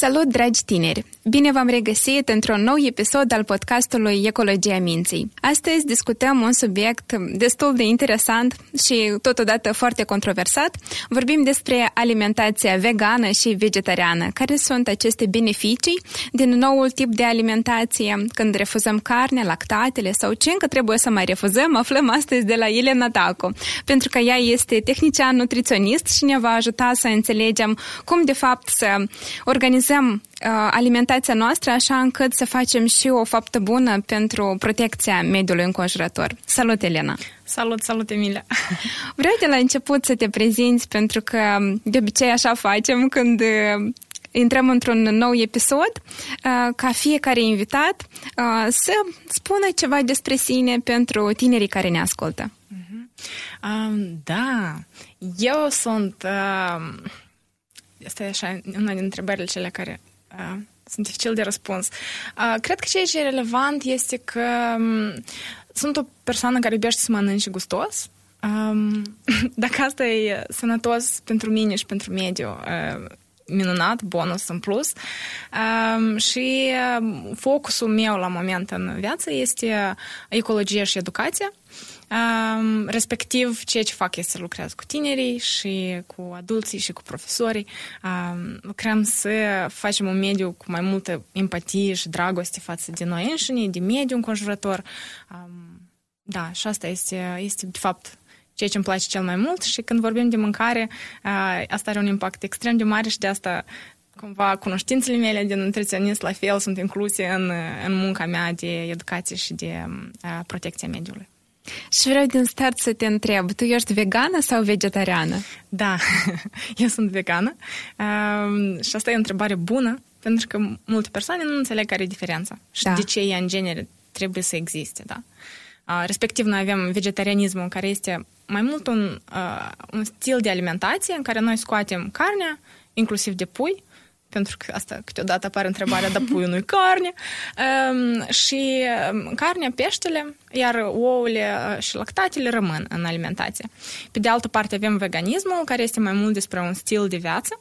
Salut, dragi tineri! Bine v-am regăsit într-un nou episod al podcastului Ecologia Minții. Astăzi discutăm un subiect destul de interesant și totodată foarte controversat. Vorbim despre alimentația vegană și vegetariană. Care sunt aceste beneficii din noul tip de alimentație când refuzăm carne, lactatele sau ce încă trebuie să mai refuzăm? Aflăm astăzi de la Elena Taco, pentru că ea este tehnician nutriționist și ne va ajuta să înțelegem cum de fapt să organizăm uh, alimentația noastră așa încât să facem și o faptă bună pentru protecția mediului înconjurător. Salut, Elena! Salut, salut, Emilia! Vreau de la început să te prezinți pentru că de obicei așa facem când uh, intrăm într-un nou episod, uh, ca fiecare invitat uh, să spună ceva despre sine pentru tinerii care ne ascultă. Uh-huh. Um, da, eu sunt... Uh Asta e așa una din întrebările cele care uh, sunt dificil de răspuns. Uh, cred că ceea ce e relevant este că um, sunt o persoană care iubește să mănânce gustos. Um, dacă asta e sănătos pentru mine și pentru mediu, uh, minunat, bonus în plus. Um, și uh, focusul meu la moment în viață este ecologia și educația. Um, respectiv, ceea ce fac este să lucrez cu tinerii și cu adulții și cu profesorii. Um, lucrăm să facem un mediu cu mai multă empatie și dragoste față de noi înșine, de mediul înconjurător. Um, da, și asta este, este, de fapt, ceea ce îmi place cel mai mult și când vorbim de mâncare, uh, asta are un impact extrem de mare și de asta cumva cunoștințele mele de nutriționist la fel sunt incluse în, în munca mea de educație și de uh, protecția mediului. Și vreau din start să te întreb, tu ești vegană sau vegetariană? Da, eu sunt vegană uh, și asta e o întrebare bună, pentru că multe persoane nu înțeleg care e diferența și da. de ce ea în genere trebuie să existe, da? Uh, respectiv, noi avem vegetarianismul, care este mai mult un, uh, un stil de alimentație în care noi scoatem carnea, inclusiv de pui, pentru că asta câteodată apare întrebarea, dar puiul nu-i carne. Um, și um, carnea, peștele, iar ouăle uh, și lactatele rămân în alimentație. Pe de altă parte avem veganismul, care este mai mult despre un stil de viață.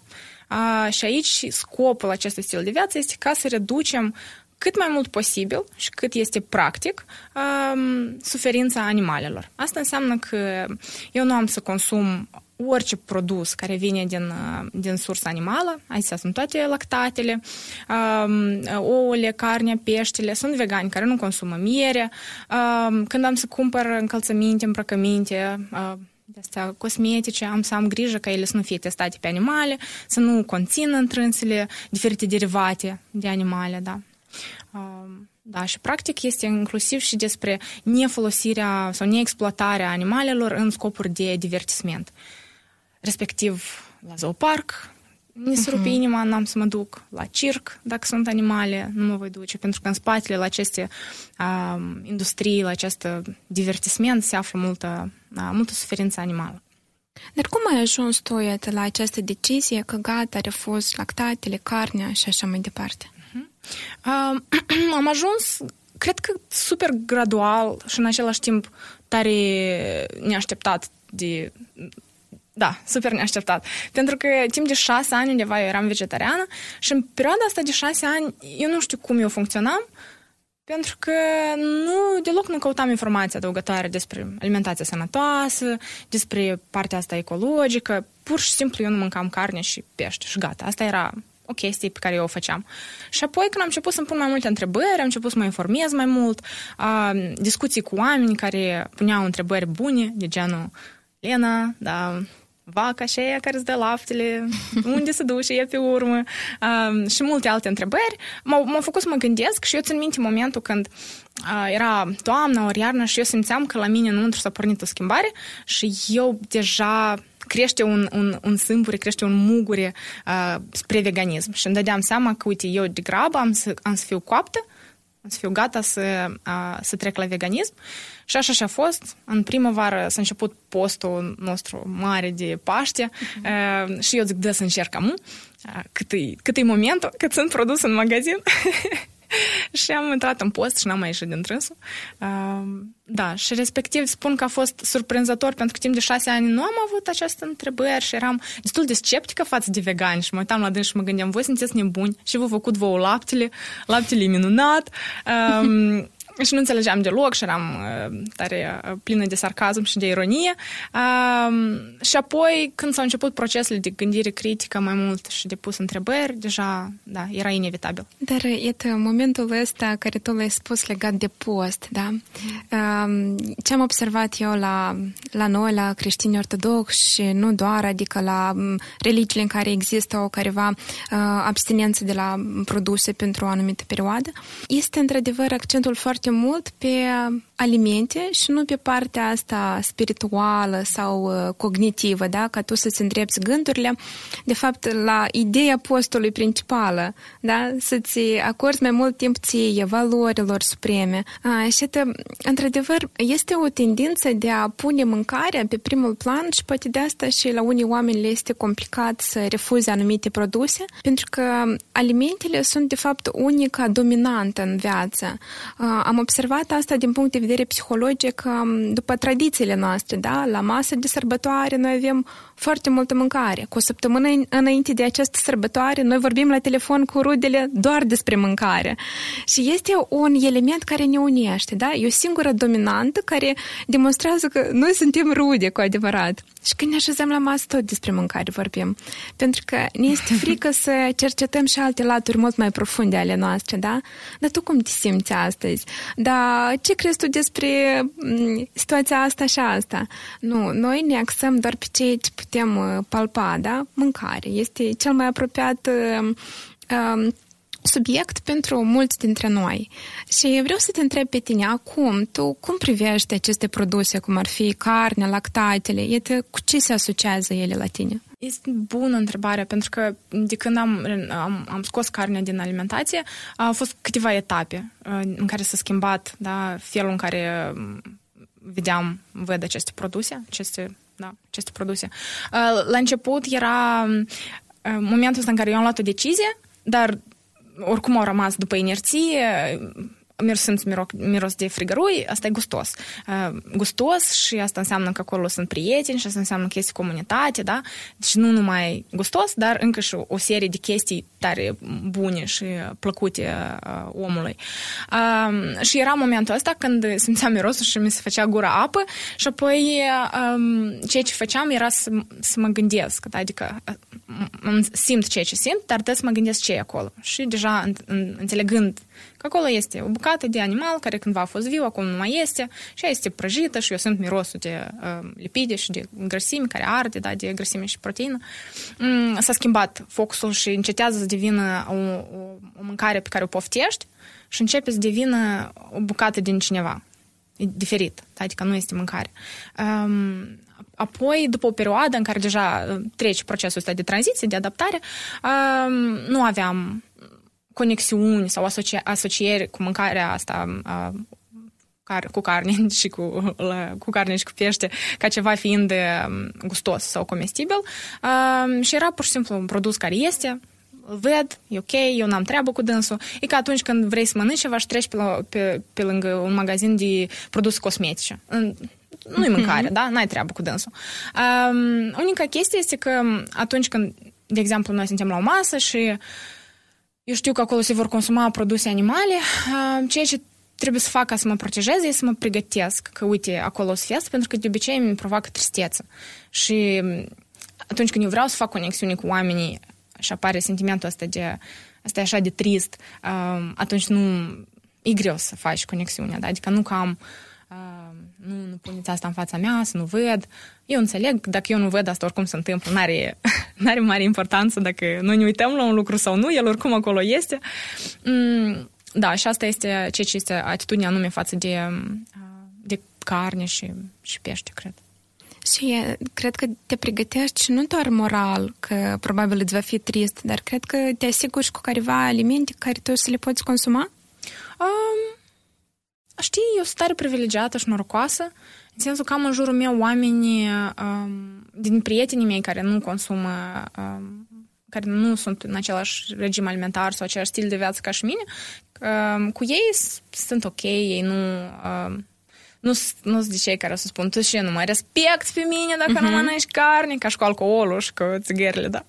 Uh, și aici scopul acestui stil de viață este ca să reducem cât mai mult posibil și cât este practic um, suferința animalelor. Asta înseamnă că eu nu am să consum orice produs care vine din, uh, din sursă animală, aici sunt toate lactatele, um, ouăle, carnea, peștele, sunt vegani care nu consumă miere, um, când am să cumpăr încălțăminte, îmbrăcăminte, uh, de astea cosmetice, am să am grijă ca ele să nu fie testate pe animale, să nu conțină întrânsele diferite derivate de animale, da. Um, da, și practic este inclusiv și despre nefolosirea sau neexploatarea animalelor în scopuri de divertisment respectiv la zooparc, mi se rupe uh-huh. inima, n-am să mă duc la circ, dacă sunt animale, nu mă voi duce, pentru că în spatele la aceste uh, industrii, la acest divertisment se află multă, uh, multă suferință animală. Dar cum ai ajuns tu la această decizie că gata, refuz lactatele, carnea și așa mai departe? Uh-huh. Uh, am ajuns, cred că super gradual și în același timp tare neașteptat de da, super neașteptat. Pentru că timp de șase ani undeva eu eram vegetariană și în perioada asta de șase ani eu nu știu cum eu funcționam, pentru că nu, deloc nu căutam informații adăugătoare despre alimentația sănătoasă, despre partea asta ecologică. Pur și simplu eu nu mâncam carne și pește și gata. Asta era o chestie pe care eu o făceam. Și apoi când am început să-mi pun mai multe întrebări, am început să mă informez mai mult, uh, discuții cu oameni care puneau întrebări bune, de genul Lena, da, vaca și aia care îți dă laptele, unde se duce ea pe urmă um, și multe alte întrebări, m-au, m-au făcut să mă gândesc și eu țin minte momentul când uh, era toamna ori iarna și eu simțeam că la mine înăuntru s-a pornit o schimbare și eu deja crește un, un, un sâmbure, crește un mugure uh, spre veganism. Și îmi dădeam seama că, uite, eu de grabă am să, am să fiu coaptă, am să fiu gata să, uh, să trec la veganism și așa și a fost. În primăvară s-a început postul nostru mare de Paște uh-huh. și eu zic, da, să încercăm. Uh, cât, e, cât e momentul, cât sunt produs în magazin. și am intrat în post și n-am mai ieșit din trânsul. Da, și respectiv spun că a fost surprinzător pentru că timp de șase ani nu am avut această întrebări și eram destul de sceptică față de vegani și mă uitam la dâns și mă gândeam, voi sunteți nebuni și vă făcut vouă laptele, laptele e minunat. Um, și nu înțelegeam deloc și eram uh, tare uh, plină de sarcasm și de ironie. Uh, și apoi, când s-au început procesele de gândire critică mai mult și de pus întrebări, deja, da, era inevitabil. Dar, iată, momentul ăsta care tu l-ai spus legat de post, da? Uh, ce am observat eu la, la noi, la creștini ortodoxi și nu doar, adică la religiile în care există o careva uh, abstinență de la produse pentru o anumită perioadă, este într-adevăr accentul foarte foarte mult pe alimente și nu pe partea asta spirituală sau uh, cognitivă, da? Ca tu să-ți îndrepți gândurile, de fapt, la ideea postului principală, da? Să-ți acorzi mai mult timp ție, valorilor supreme. A, și că, într-adevăr, este o tendință de a pune mâncarea pe primul plan și poate de asta și la unii oameni le este complicat să refuze anumite produse, pentru că alimentele sunt, de fapt, unica dominantă în viață. A, am observat asta din punct de vedere psihologic după tradițiile noastre, da? La masă de sărbătoare noi avem foarte multă mâncare. Cu o săptămână înainte de această sărbătoare, noi vorbim la telefon cu rudele doar despre mâncare. Și este un element care ne unește, da? E o singură dominantă care demonstrează că noi suntem rude cu adevărat. Și când ne așezăm la masă, tot despre mâncare vorbim. Pentru că ne este frică să cercetăm și alte laturi mult mai profunde ale noastre, da? Dar tu cum te simți astăzi? Dar ce crezi tu despre situația asta și asta? Nu, noi ne axăm doar pe ceea ce putem uh, palpa, da? Mâncare. Este cel mai apropiat uh, um, subiect pentru mulți dintre noi. Și vreau să te întreb pe tine acum, tu cum privești aceste produse, cum ar fi carne, lactatele? Iată, cu ce se asociază ele la tine? Este bună întrebare, pentru că de când am, am, am scos carnea din alimentație, au fost câteva etape uh, în care s-a schimbat da, felul în care um, vedeam, văd aceste produse, aceste, da, aceste produse. Uh, la început era um, momentul ăsta în care eu am luat o decizie, dar oricum au rămas după inerție, miros, miros de frigărui, asta e gustos. Uh, gustos și asta înseamnă că acolo sunt prieteni și asta înseamnă că este comunitate, da? Deci nu numai gustos, dar încă și o serie de chestii tare bune și plăcute uh, omului. Uh, și era momentul ăsta când simțeam mirosul și mi se făcea gura apă și apoi um, ceea ce făceam era să, să mă gândesc, adică simt ceea ce simt, dar trebuie să mă gândesc ce e acolo. Și deja înțelegând că acolo este o bucată de animal care cândva a fost viu, acum nu mai este și ea este prăjită și eu simt mirosul de uh, lipide și de grăsimi care arde, da, de grăsime și proteină. Mm, s-a schimbat focusul și încetează să devină o, o, o mâncare pe care o poftești și începe să devină o bucată din cineva. E diferit, adică nu este mâncare. Um, apoi, după o perioadă în care deja uh, trece procesul ăsta de tranziție, de adaptare, um, nu aveam conexiuni sau asocia- asocieri cu mâncarea asta uh, car- cu carne și cu, la, cu carne și cu pește, ca ceva fiind um, gustos sau comestibil. Uh, și era pur și simplu un produs care este, îl ved, e ok, eu n-am treabă cu dânsul. E ca atunci când vrei să mănânci ceva și treci pe, la, pe, pe lângă un magazin de produse cosmetice. Nu-i mhm. mâncare, mm-hmm. da? N-ai treabă cu dânsul. Um, unica chestie este că atunci când, de exemplu, noi suntem la o masă și eu știu că acolo se vor consuma produse animale, uh, ceea ce trebuie să fac ca să mă protejez e să mă pregătesc că, uite, acolo o să fie pentru că de obicei mi provoacă tristețe. Și atunci când eu vreau să fac conexiune cu oamenii și apare sentimentul ăsta de asta e așa de trist, uh, atunci nu e greu să faci conexiunea, da? adică nu că am uh, nu, nu puneți asta în fața mea, să nu văd. Eu înțeleg, dacă eu nu văd asta, oricum se întâmplă, n-are, n-are mare importanță dacă noi ne uităm la un lucru sau nu, el oricum acolo este. Mm, da, și asta este ceea ce este atitudinea anume față de, de carne și, și pește, cred. Și cred că te pregătești și nu doar moral, că probabil îți va fi trist, dar cred că te asiguri și cu careva alimente care tu să le poți consuma? Um, știi, eu sunt tare privilegiată și norocoasă, în sensul că am în jurul meu oameni um, din prietenii mei care nu consumă um, care nu sunt în același regim alimentar sau același stil de viață ca și mine, uh, cu ei sunt ok, ei nu... Uh, nu, nu sunt de cei care o să spun, tu și nu mai respect pe mine dacă uh-huh. nu mhm. mănânci carne, ca și cu alcoolul și cu țigările, da.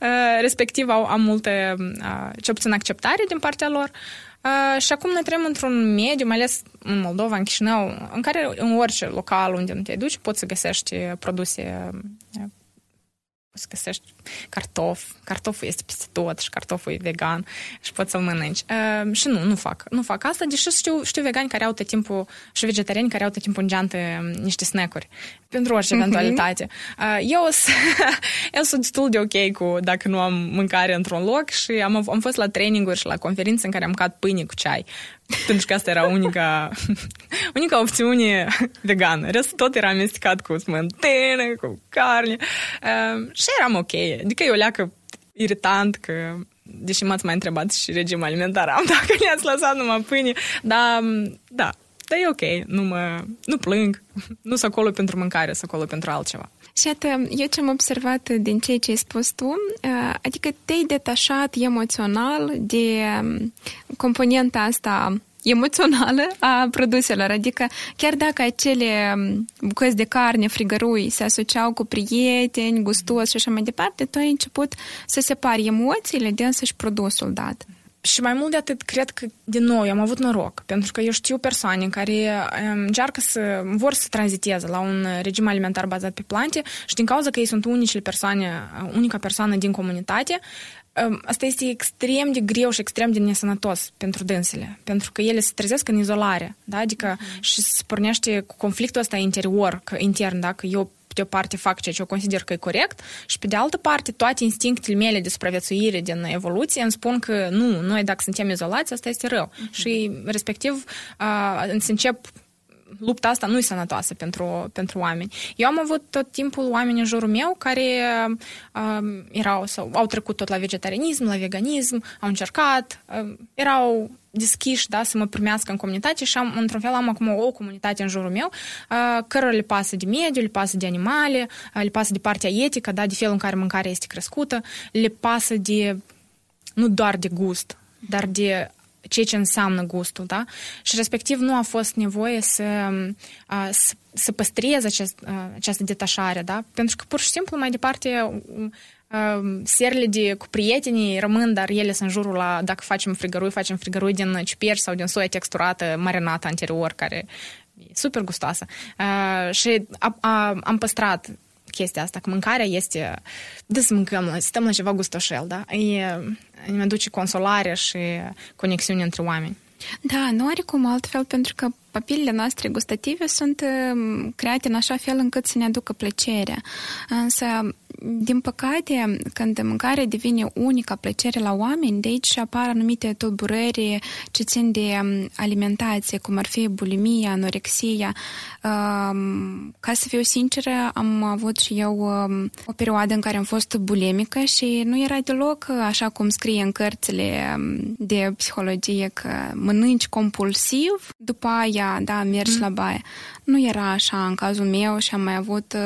Uh, respectiv au, am multe, uh, ce puțin acceptare din partea lor. Uh, și acum noi trăim într-un mediu, mai ales în Moldova, în Chișinău, în care în orice local unde nu te duci poți să găsești produse poți să găsești cartof. Cartoful este peste tot și cartoful e vegan și poți să-l mănânci. Uh, și nu, nu fac. Nu fac asta, deși știu, știu vegani care au tot timpul și vegetariani care au tot timpul în geantă niște snack-uri pentru orice mhm. eventualitate. Uh, eu, eu sunt destul de ok cu dacă nu am mâncare într-un loc și am, am fost la traininguri și la conferințe în care am mâncat pâine cu ceai. Pentru că asta era unica, unica opțiune vegană. Restul tot era amestecat cu smântână, cu carne. Uh, și eram ok. Adică eu leacă irritant că deși m-ați mai întrebat și regim alimentar am dacă le-ați lăsat numai pâine, dar da, dar e ok, nu, mă, nu plâng, nu sunt acolo pentru mâncare, sunt acolo pentru altceva. Și iată, eu ce am observat din ceea ce ai spus tu, uh, adică te-ai detașat emoțional de um, componenta asta emoțională a produselor. Adică chiar dacă acele um, bucăți de carne, frigărui se asociau cu prieteni, gustos și așa mai departe, tu ai început să separi emoțiile din însăși produsul dat. Și mai mult de atât, cred că, din nou, eu am avut noroc, pentru că eu știu persoane care încearcă să, vor să tranziteze la un regim alimentar bazat pe plante și din cauza că ei sunt unicile persoane, unica persoană din comunitate, asta este extrem de greu și extrem de nesănătos pentru dânsele, pentru că ele se trezesc în izolare, da? adică uh-huh. și se pornește cu conflictul ăsta interior, că, intern, da? că eu pe de o parte fac ceea ce eu consider că e corect și pe de altă parte toate instinctele mele de supraviețuire din evoluție îmi spun că nu, noi dacă suntem izolați, asta este rău. Uh-huh. Și respectiv uh, să încep lupta asta nu e sănătoasă pentru, pentru oameni. Eu am avut tot timpul oameni în jurul meu care uh, erau sau au trecut tot la vegetarianism, la veganism, au încercat, uh, erau deschiși, da, să mă primească în comunitate și am, într-un fel am acum o comunitate în jurul meu uh, cărora le pasă de mediu, le pasă de animale, uh, le pasă de partea etică, da, de felul în care mâncarea este crescută, le pasă de, nu doar de gust, dar de ceea ce înseamnă gustul, da? Și respectiv nu a fost nevoie să, să, să păstreze acest, această detașare, da? Pentru că pur și simplu mai departe serile de, cu prietenii rămân, dar ele sunt în jurul la, dacă facem frigărui, facem frigărui din ciuperci sau din soia texturată, marinată anterior, care e super gustoasă. Uh, și a, a, am păstrat chestia asta, că mâncarea este, de să mâncăm, stăm la ceva gustoșel, da? E, ne aduce consolare și conexiune între oameni. Da, nu are cum altfel, pentru că papilele noastre gustative sunt create în așa fel încât să ne aducă plăcerea. Însă din păcate, când mâncarea devine unica plăcere la oameni, de aici apar anumite tulburări ce țin de um, alimentație, cum ar fi bulimia, anorexia. Um, ca să fiu sinceră, am avut și eu um, o perioadă în care am fost bulimică și nu era deloc așa cum scrie în cărțile de psihologie că mănânci compulsiv, după aia, da, mergi mm. la baie. Nu era așa în cazul meu și am mai avut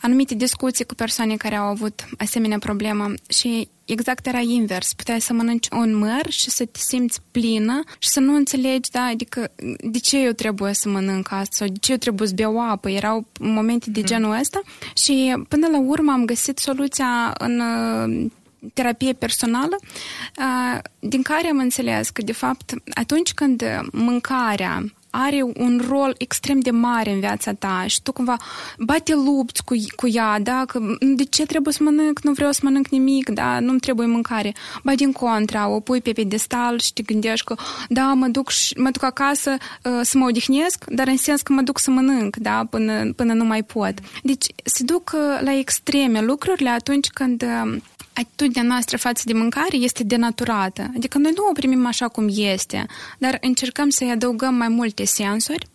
anumite discuții cu persoane care au avut asemenea problemă și exact era invers. Puteai să mănânci un măr și să te simți plină și să nu înțelegi, da, adică de ce eu trebuie să mănânc asta sau de ce eu trebuie să beau apă. Erau momente de mhm. genul ăsta și până la urmă am găsit soluția în uh, terapie personală, uh, din care am înțeles că, de fapt, atunci când mâncarea are un rol extrem de mare în viața ta și tu cumva bate lupți cu, cu ea, da? Că de ce trebuie să mănânc? Nu vreau să mănânc nimic, da? Nu-mi trebuie mâncare. Ba din contra, o pui pe pedestal și te gândești că da, mă duc, mă duc acasă uh, să mă odihnesc, dar în sens că mă duc să mănânc, da? Până, până nu mai pot. Deci se duc uh, la extreme lucrurile atunci când uh, atitudinea noastră față de mâncare este denaturată. Adică noi nu o primim așa cum este, dar încercăm să-i adăugăm mai multe sensuri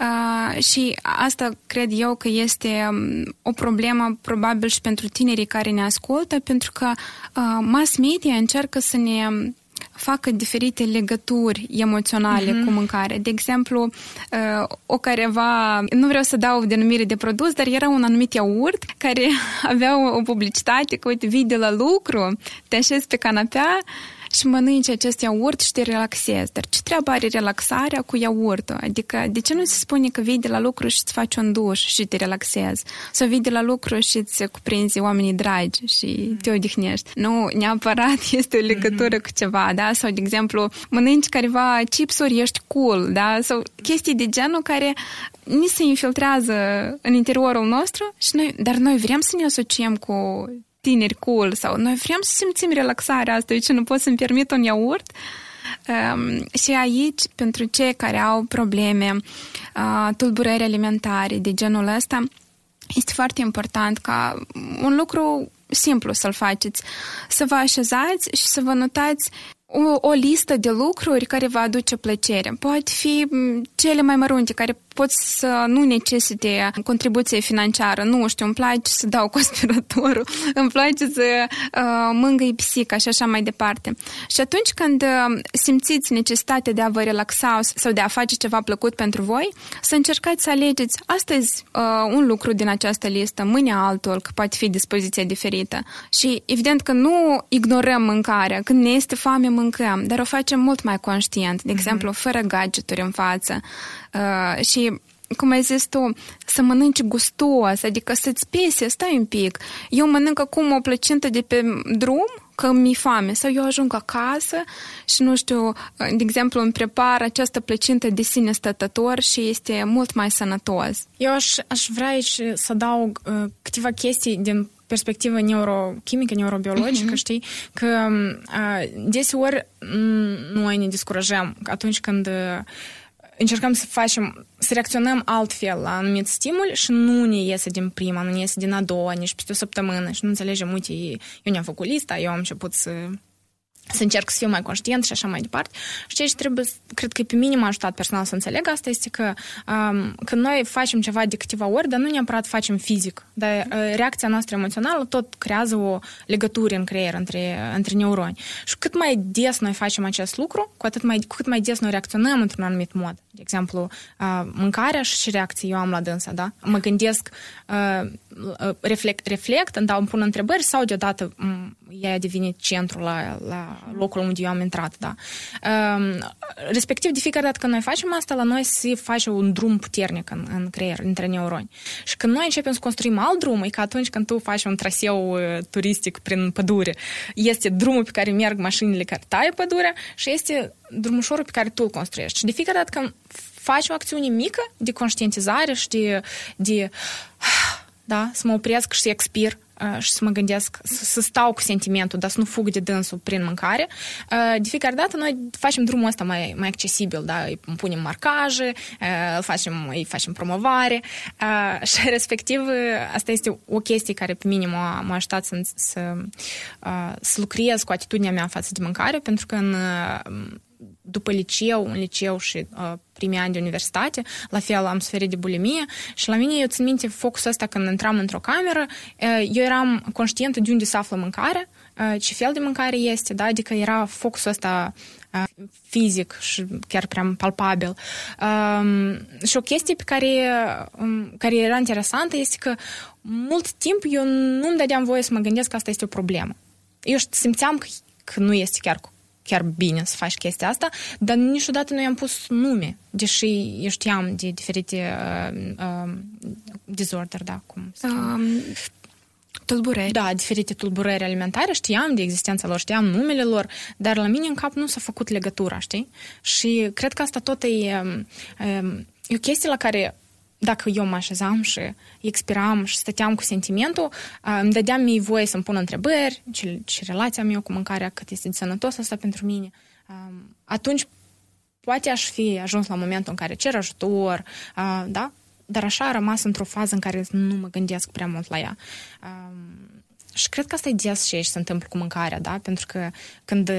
uh, și asta cred eu că este um, o problemă probabil și pentru tinerii care ne ascultă, pentru că uh, mass media încearcă să ne facă diferite legături emoționale uh-huh. cu mâncare. De exemplu, uh, o careva, nu vreau să dau denumire de produs, dar era un anumit iaurt care avea o publicitate că, uite, vii de la lucru, te așezi pe canapea și mănânci acest iaurt și te relaxezi. Dar ce treabă are relaxarea cu iaurtul? Adică de ce nu se spune că vii de la lucru și îți faci un duș și te relaxezi? Sau vii de la lucru și îți cuprinzi oamenii dragi și te odihnești? Nu, neapărat este o legătură mm-hmm. cu ceva, da? Sau, de exemplu, mănânci careva chipsuri, ești cool, da? Sau chestii de genul care ni se infiltrează în interiorul nostru, și noi, dar noi vrem să ne asociem cu tineri cool sau noi vrem să simțim relaxarea asta, ce nu pot să-mi permit un iaurt. Um, și aici, pentru cei care au probleme, uh, tulburări alimentare de genul ăsta, este foarte important ca un lucru simplu să-l faceți, să vă așezați și să vă notați o, o listă de lucruri care vă aduce plăcere. Poate fi cele mai mărunte, care pot să nu necesite contribuție financiară. Nu știu, îmi place să dau cu aspiratorul, îmi place să uh, mângâi pisica și așa mai departe. Și atunci când uh, simțiți necesitatea de a vă relaxa sau de a face ceva plăcut pentru voi, să încercați să alegeți astăzi uh, un lucru din această listă, mâine altul, că poate fi dispoziția diferită. Și evident că nu ignorăm mâncarea. Când ne este foame, mâncăm, dar o facem mult mai conștient. De mm-hmm. exemplu, fără gadgeturi în față. Uh, și cum ai zis tu, să mănânci gustos, adică să-ți pese, stai un pic. Eu mănânc acum o plăcintă de pe drum, că mi-e foame, sau eu ajung acasă și, nu știu, de exemplu, îmi prepar această plăcintă de sine stătător și este mult mai sănătos. Eu aș, aș vrea aici să adaug uh, câteva chestii din perspectivă neurochimică, neurobiologică, uh-huh. știi, că uh, deseori noi ne descurajăm atunci când uh, încercăm să facem, să reacționăm altfel la anumit stimul și nu ne iese din prima, nu ne iese din a doua, nici peste o săptămână și nu înțelegem, uite, eu ne-am făcut lista, eu am început să să încerc să fiu mai conștient și așa mai departe. Și ceea ce trebuie, cred că pe mine m-a ajutat personal să înțeleg asta este că um, când noi facem ceva de câteva ori, dar nu neapărat facem fizic, dar uh, reacția noastră emoțională tot creează o legătură în creier între, între neuroni. Și cât mai des noi facem acest lucru, cu atât mai, cu cât mai des noi reacționăm într-un anumit mod. De exemplu, uh, mâncarea și reacții eu am la dânsa, da? Mă gândesc, uh, reflect, reflect, îmi dau, îmi pun întrebări sau deodată ea a devenit centru la, la locul unde eu am intrat, da. Um, respectiv, de fiecare dată când noi facem asta, la noi se face un drum puternic în, în creier, între neuroni. Și când noi începem să construim alt drum, e ca atunci când tu faci un traseu uh, turistic prin pădure. Este drumul pe care merg mașinile care taie pădurea și este drumușorul pe care tu îl construiești. Și de fiecare dată când faci o acțiune mică de conștientizare și de, de da, să mă opresc și să expir și să mă gândesc, să stau cu sentimentul, dar să nu fug de dânsul prin mâncare. De fiecare dată noi facem drumul ăsta mai, mai accesibil, da? îi punem marcaje, îi facem, îi facem promovare și respectiv asta este o chestie care pe mine m-a, m-a ajutat să, să, să lucrez cu atitudinea mea față de mâncare, pentru că în după liceu, în liceu și uh, primii ani de universitate, la fel am suferit de bulimie și la mine, eu țin minte focusul ăsta când intram într-o cameră, uh, eu eram conștientă de unde se află mâncarea, uh, ce fel de mâncare este, da? adică era focusul ăsta uh, fizic și chiar prea palpabil. Um, și o chestie pe care, um, care era interesantă este că mult timp eu nu-mi dădeam voie să mă gândesc că asta este o problemă. Eu simțeam că, că nu este chiar chiar bine să faci chestia asta, dar niciodată nu i-am pus nume, deși eu știam de diferite uh, uh, disorder, da, cum se um, Tulburări. Da, diferite tulburări alimentare, știam de existența lor, știam numele lor, dar la mine în cap nu s-a făcut legătura, știi? Și cred că asta tot e, e, e o chestie la care dacă eu mă așezam și expiram și stăteam cu sentimentul, îmi dădeam mie voie să-mi pun întrebări, ce, ce relația mea cu mâncarea, cât este de sănătos asta pentru mine. Atunci poate aș fi ajuns la momentul în care cer ajutor, da? Dar așa a rămas într-o fază în care nu mă gândesc prea mult la ea. Și cred că asta e des ce se întâmplă cu mâncarea, da? Pentru că când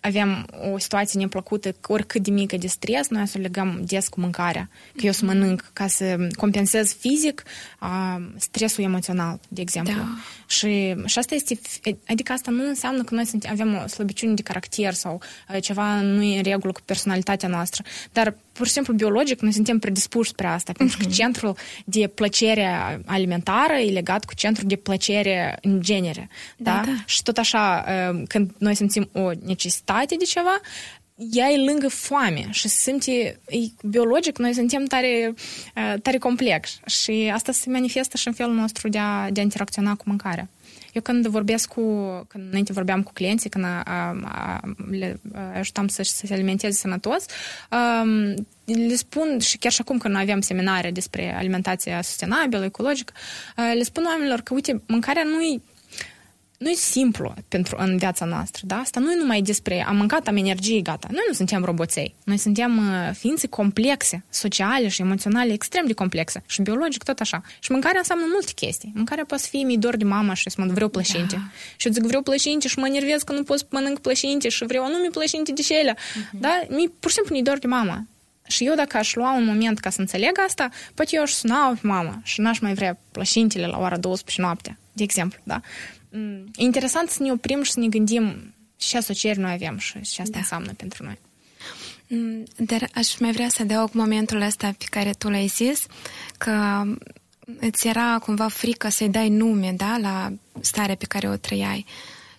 avem o situație neplăcută, oricât de mică de stres, noi să o legăm des cu mâncarea. Că eu să mănânc ca să compensez fizic uh, stresul emoțional, de exemplu. Da. Și, și asta este, adică asta nu înseamnă că noi avem o slăbiciune de caracter sau uh, ceva nu e în regulă cu personalitatea noastră, dar pur și simplu biologic noi suntem predispuși spre asta, pentru că mhm. centrul de plăcere alimentară e legat cu centrul de plăcere în genere. Da? da? da. Și tot așa, uh, când noi simțim o necesitate de ceva, ea e lângă foame și se simte, e, biologic, noi suntem tare, uh, tare complex și asta se manifestă și în felul nostru de a, de a interacționa cu mâncarea. Eu când vorbesc cu, când înainte vorbeam cu clienții, când a, a, le ajutam să, să se alimenteze sănătos, um, le spun, și chiar și acum când noi aveam seminare despre alimentația sustenabilă, ecologică, le spun oamenilor că, uite, mâncarea nu e nu e simplu pentru în viața noastră, da? Asta nu e numai despre am mâncat, am energie, gata. Noi nu suntem roboței. Noi suntem uh, ființe complexe, sociale și emoționale extrem de complexe și biologic tot așa. Și mâncarea înseamnă multe chestii. Mâncarea poate fi mi dor de mama și să mă vreau plășinte. Da. Și eu zic vreau plășinte și mă nervez că nu pot să mănânc plășinte și vreau nu mi plășinte de cele. Uh-huh. Da? Mi pur și simplu mi dor de mama. Și eu dacă aș lua un moment ca să înțeleg asta, poate eu aș suna mama și n-aș mai vrea plășintele la ora 12 noaptea, de exemplu, da? Mm. E interesant să ne oprim și să ne gândim ce asocieri noi avem și ce asta da. înseamnă pentru noi. Mm, dar aș mai vrea să adaug momentul ăsta pe care tu l-ai zis, că îți era cumva frică să-i dai nume, da, la starea pe care o trăiai.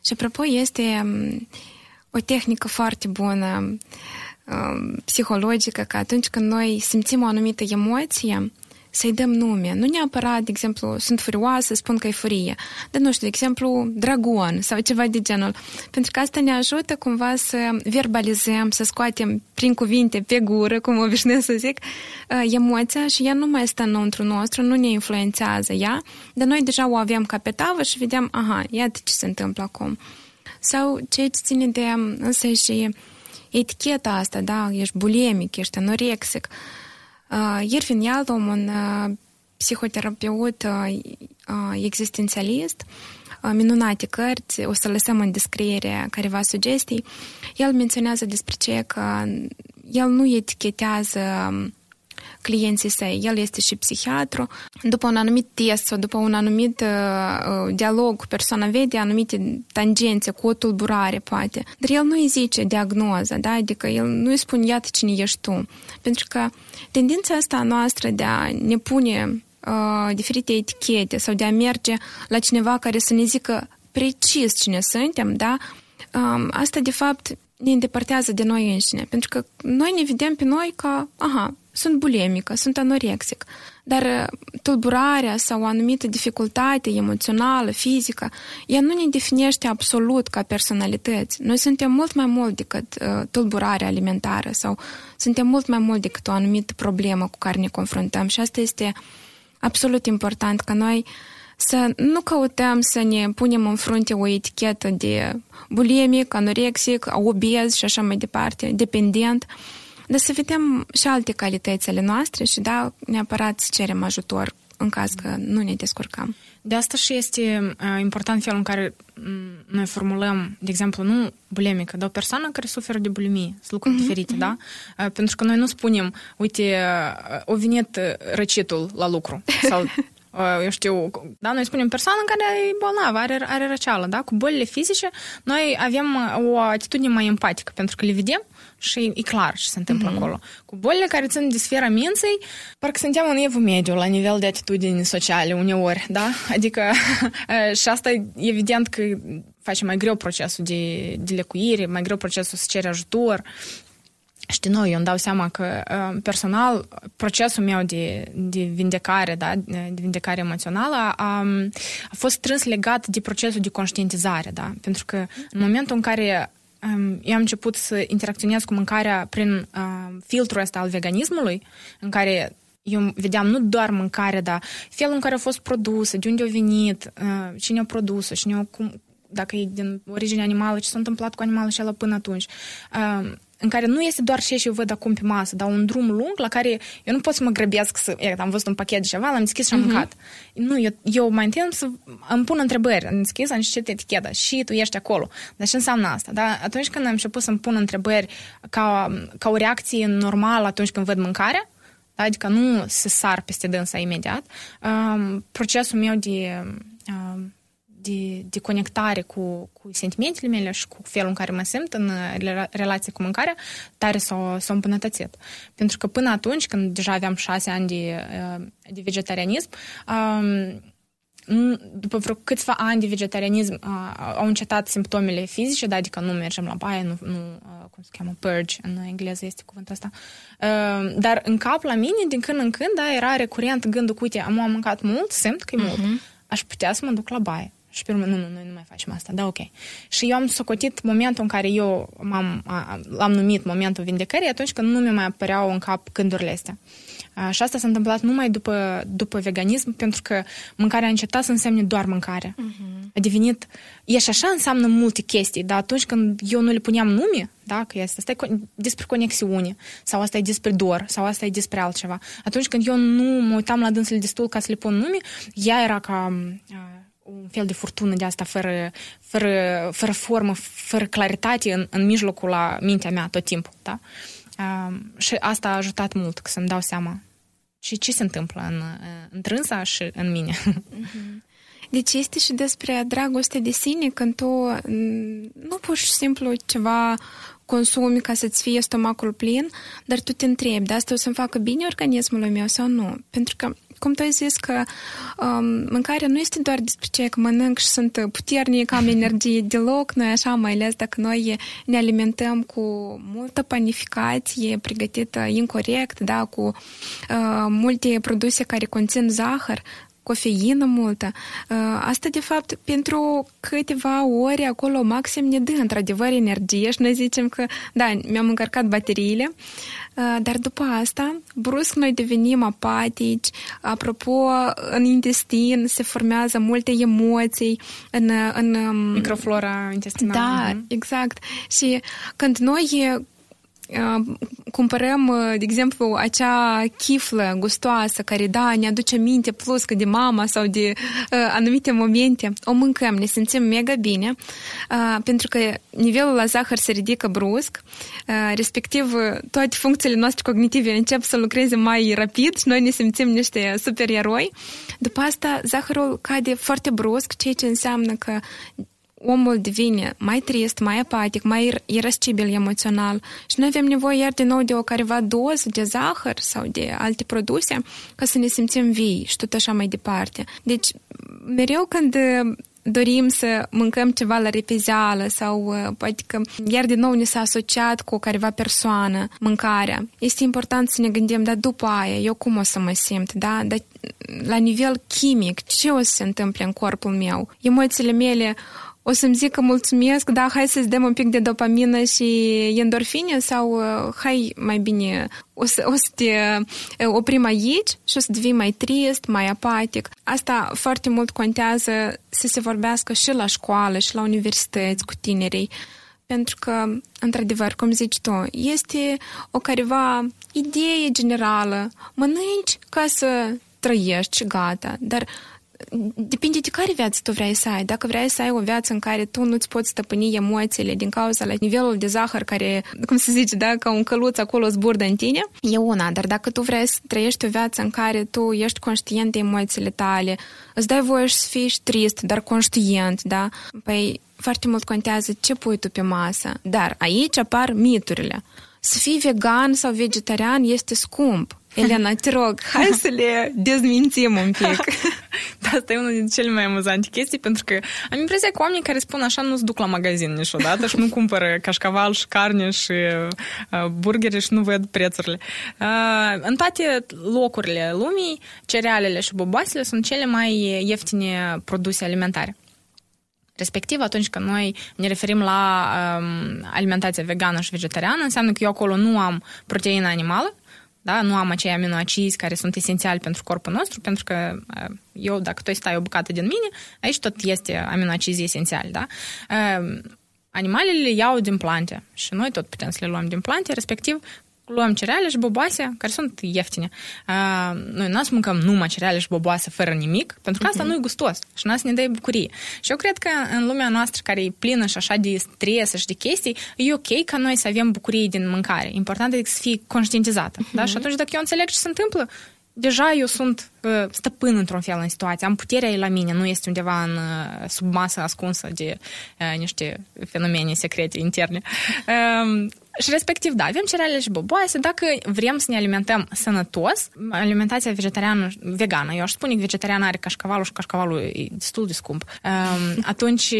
Și apropo, este mm, o tehnică foarte bună psihologică, că atunci când noi simțim o anumită emoție, să-i dăm nume. Nu neapărat, de exemplu, sunt furioasă, spun că e furie. Dar, nu știu, de exemplu, dragon sau ceva de genul. Pentru că asta ne ajută cumva să verbalizăm, să scoatem prin cuvinte pe gură, cum obișnuiesc să zic, emoția și ea nu mai stă înăuntru nostru, nu ne influențează ea, dar noi deja o avem ca pe tavă și vedem, aha, iată ce se întâmplă acum. Sau ce ține de însă și eticheta asta, da, ești bulimic, ești anorexic, Irvin Yalom, un psihoterapeut existențialist, minunate cărți, o să lăsăm în descriere careva sugestii, el menționează despre ce că el nu etichetează clienții săi. El este și psihiatru. După un anumit test sau după un anumit uh, dialog cu persoana vede anumite tangențe cu o tulburare, poate. Dar el nu îi zice diagnoza, da? Adică el nu îi spune, iată cine ești tu. Pentru că tendința asta noastră de a ne pune uh, diferite etichete sau de a merge la cineva care să ne zică precis cine suntem, da? Um, asta, de fapt, ne îndepărtează de noi înșine, pentru că noi ne vedem pe noi ca, aha, sunt bulimică, sunt anorexic, dar uh, tulburarea sau o anumită dificultate emoțională, fizică, ea nu ne definește absolut ca personalități. Noi suntem mult mai mult decât uh, tulburarea alimentară sau suntem mult mai mult decât o anumită problemă cu care ne confruntăm și asta este absolut important ca noi să nu căutăm să ne punem în frunte o etichetă de bulimic, anorexic, obez și așa mai departe, dependent, dar să vedem și alte calități ale noastre și da, neapărat să cerem ajutor în caz că nu ne descurcăm. De asta și este uh, important felul în care noi formulăm, de exemplu, nu bulimică, dar o persoană care suferă de bulimie. Sunt lucruri uh-huh, diferite, uh-huh. da? Uh, pentru că noi nu spunem, uite, uh, o venit răcitul la lucru sau eu știu, da, noi spunem persoană care e bolnavă, are, are răceală, da? Cu bolile fizice, noi avem o atitudine mai empatică, pentru că le vedem și e clar ce se întâmplă mm-hmm. acolo. Cu bolile care țin de sfera minței, parcă suntem în evul mediu la nivel de atitudini sociale uneori, da? Adică și asta e evident că face mai greu procesul de, de lecuire, mai greu procesul să cere ajutor, Știi, noi, eu îmi dau seama că personal procesul meu de, de vindecare, da, de vindecare emoțională a, a fost strâns legat de procesul de conștientizare, da, pentru că în momentul în care eu am început să interacționez cu mâncarea prin uh, filtrul ăsta al veganismului, în care eu vedeam nu doar mâncare, dar felul în care a fost produsă, de unde a venit, uh, cine a produs-o, cine a, cum, dacă e din origine animală, ce s-a întâmplat cu animalul ăla până atunci. Uh, în care nu este doar ce eu văd acum pe masă, dar un drum lung la care eu nu pot să mă grăbesc să... E, am văzut un pachet de ceva, l-am deschis și am uh-huh. mâncat. Nu, eu, eu mai întâi să îmi pun întrebări. Am deschis, am citit eticheta și tu ești acolo. Dar ce înseamnă asta? Dar atunci când am început să-mi pun întrebări ca, ca o reacție normală atunci când văd mâncarea, da? adică nu să sar peste dânsa imediat, um, procesul meu de... Um, de, de conectare cu, cu sentimentele mele și cu felul în care mă simt în relație cu mâncarea, tare s-au, s-au îmbunătățit. Pentru că până atunci, când deja aveam șase ani de, de vegetarianism, um, după vreo câțiva ani de vegetarianism au încetat simptomele fizice, da, adică nu mergem la baie, nu, nu cum se cheamă, purge, în engleză este cuvântul ăsta. Dar în cap la mine, din când în când, da, era recurent gândul, uite, am, am mâncat mult, simt că e mult, uh-huh. aș putea să mă duc la baie. Și pe urmă, nu, nu, noi nu mai facem asta, da, ok. Și eu am socotit momentul în care eu m-am, l-am numit momentul vindecării atunci când nu mi mai apăreau în cap gândurile astea. Și asta s-a întâmplat numai după, după veganism, pentru că mâncarea a încetat să însemne doar mâncare. Uh-huh. A devenit... E și așa înseamnă multe chestii, dar atunci când eu nu le puneam nume, da, că este, asta e despre conexiune, sau asta e despre dor, sau asta e despre altceva. Atunci când eu nu mă uitam la dânsele destul ca să le pun nume, ea era ca un fel de furtună de asta fără, fără, fără formă, fără claritate în, în mijlocul la mintea mea tot timpul. Da? Uh, și asta a ajutat mult că să-mi dau seama și ce se întâmplă în, în trânsa și în mine. Deci este și despre dragoste de sine când tu nu pur și simplu ceva consumi ca să-ți fie stomacul plin, dar tu te întrebi, de asta o să-mi facă bine organismul meu sau nu? Pentru că cum tu ai zis că um, mâncarea nu este doar despre ce că mănânc și sunt puternic, am energie deloc, noi așa, mai ales dacă noi ne alimentăm cu multă panificație pregătită incorrect, da, cu uh, multe produse care conțin zahăr, cofeină multă. Uh, asta, de fapt, pentru câteva ore acolo maxim ne dă, într-adevăr, energie și noi zicem că, da, mi-am încărcat bateriile, uh, dar după asta, brusc noi devenim apatici. Apropo, în intestin se formează multe emoții, în... în um, Microflora intestinală. Da, mhm. exact. Și când noi cumpărăm, de exemplu, acea chiflă gustoasă care, da, ne aduce minte plus că de mama sau de uh, anumite momente, o mâncăm, ne simțim mega bine, uh, pentru că nivelul la zahăr se ridică brusc, uh, respectiv toate funcțiile noastre cognitive încep să lucreze mai rapid și noi ne simțim niște supereroi. După asta, zahărul cade foarte brusc, ceea ce înseamnă că omul devine mai trist, mai apatic, mai irascibil emoțional și noi avem nevoie iar din nou de o careva doză de zahăr sau de alte produse ca să ne simțim vii și tot așa mai departe. Deci, mereu când dorim să mâncăm ceva la repezeală sau poate că iar din nou ne s-a asociat cu o careva persoană mâncarea. Este important să ne gândim, dar după aia, eu cum o să mă simt, da? Dar la nivel chimic, ce o să se întâmple în corpul meu? Emoțiile mele o să-mi zic că mulțumesc, da, hai să-ți dăm un pic de dopamină și endorfine sau uh, hai mai bine o să, o să te uh, oprim aici și o să devii mai trist, mai apatic. Asta foarte mult contează să se vorbească și la școală și la universități cu tinerii pentru că, într-adevăr, cum zici tu, este o careva idee generală. Mănânci ca să trăiești și gata, dar depinde de care viață tu vrei să ai. Dacă vrei să ai o viață în care tu nu-ți poți stăpâni emoțiile din cauza la nivelul de zahăr care, cum se zice, da, ca un căluț acolo zburdă în tine, e una. Dar dacă tu vrei să trăiești o viață în care tu ești conștient de emoțiile tale, îți dai voie să fii trist, dar conștient, da? Păi foarte mult contează ce pui tu pe masă. Dar aici apar miturile. Să fii vegan sau vegetarian este scump. Elena, te rog, hai să le dezmințim un pic. da, asta e unul dintre cele mai amuzante chestii, pentru că am impresia că oamenii care spun așa nu se duc la magazin niciodată și nu cumpără cașcaval și carne și uh, burgeri și nu văd prețurile. Uh, în toate locurile lumii, cerealele și boboasele sunt cele mai ieftine produse alimentare. Respectiv, atunci când noi ne referim la um, alimentația vegană și vegetariană, înseamnă că eu acolo nu am proteină animală, da? Nu am acei aminoacizi care sunt esențiali pentru corpul nostru, pentru că eu, dacă tu stai o bucată din mine, aici tot este aminoacizi esențiali, da? Animalele le iau din plante și noi tot putem să le luăm din plante, respectiv luăm cereale și boboase, care sunt ieftine. Uh, noi nu mâncăm numai cereale și boboase fără nimic, pentru că asta uh-huh. nu e gustos și nu ne dă bucurie. Și eu cred că în lumea noastră care e plină și așa de stres și de chestii, e ok ca noi să avem bucurie din mâncare. Important e să fie conștientizată. Uh-huh. Da? Și atunci dacă eu înțeleg ce se întâmplă, deja eu sunt uh, stăpân într-un fel în situație. Am puterea ei la mine, nu este undeva în, uh, sub masă ascunsă de uh, niște fenomene secrete interne. Uh, și respectiv, da, avem cereale și boboase. Dacă vrem să ne alimentăm sănătos, alimentația vegetariană, vegană, eu aș spune că vegetariană are cașcavalul și cașcavalul e destul de scump, um, atunci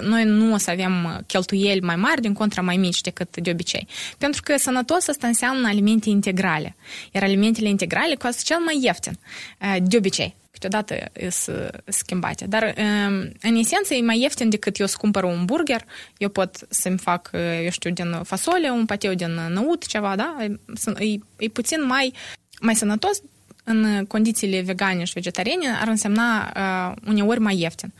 noi nu o să avem cheltuieli mai mari, din contra mai mici decât de obicei. Pentru că sănătos asta înseamnă alimente integrale. Iar alimentele integrale costă cel mai ieftin, uh, de obicei câteodată sunt schimbate. Dar, în esență, e mai ieftin decât eu să cumpăr un burger, eu pot să-mi fac, eu știu, din fasole, un pateu din năut, ceva, da? E, e puțin mai, mai sănătos, în condițiile vegane și vegetariene ar însemna uh, uneori mai ieftin.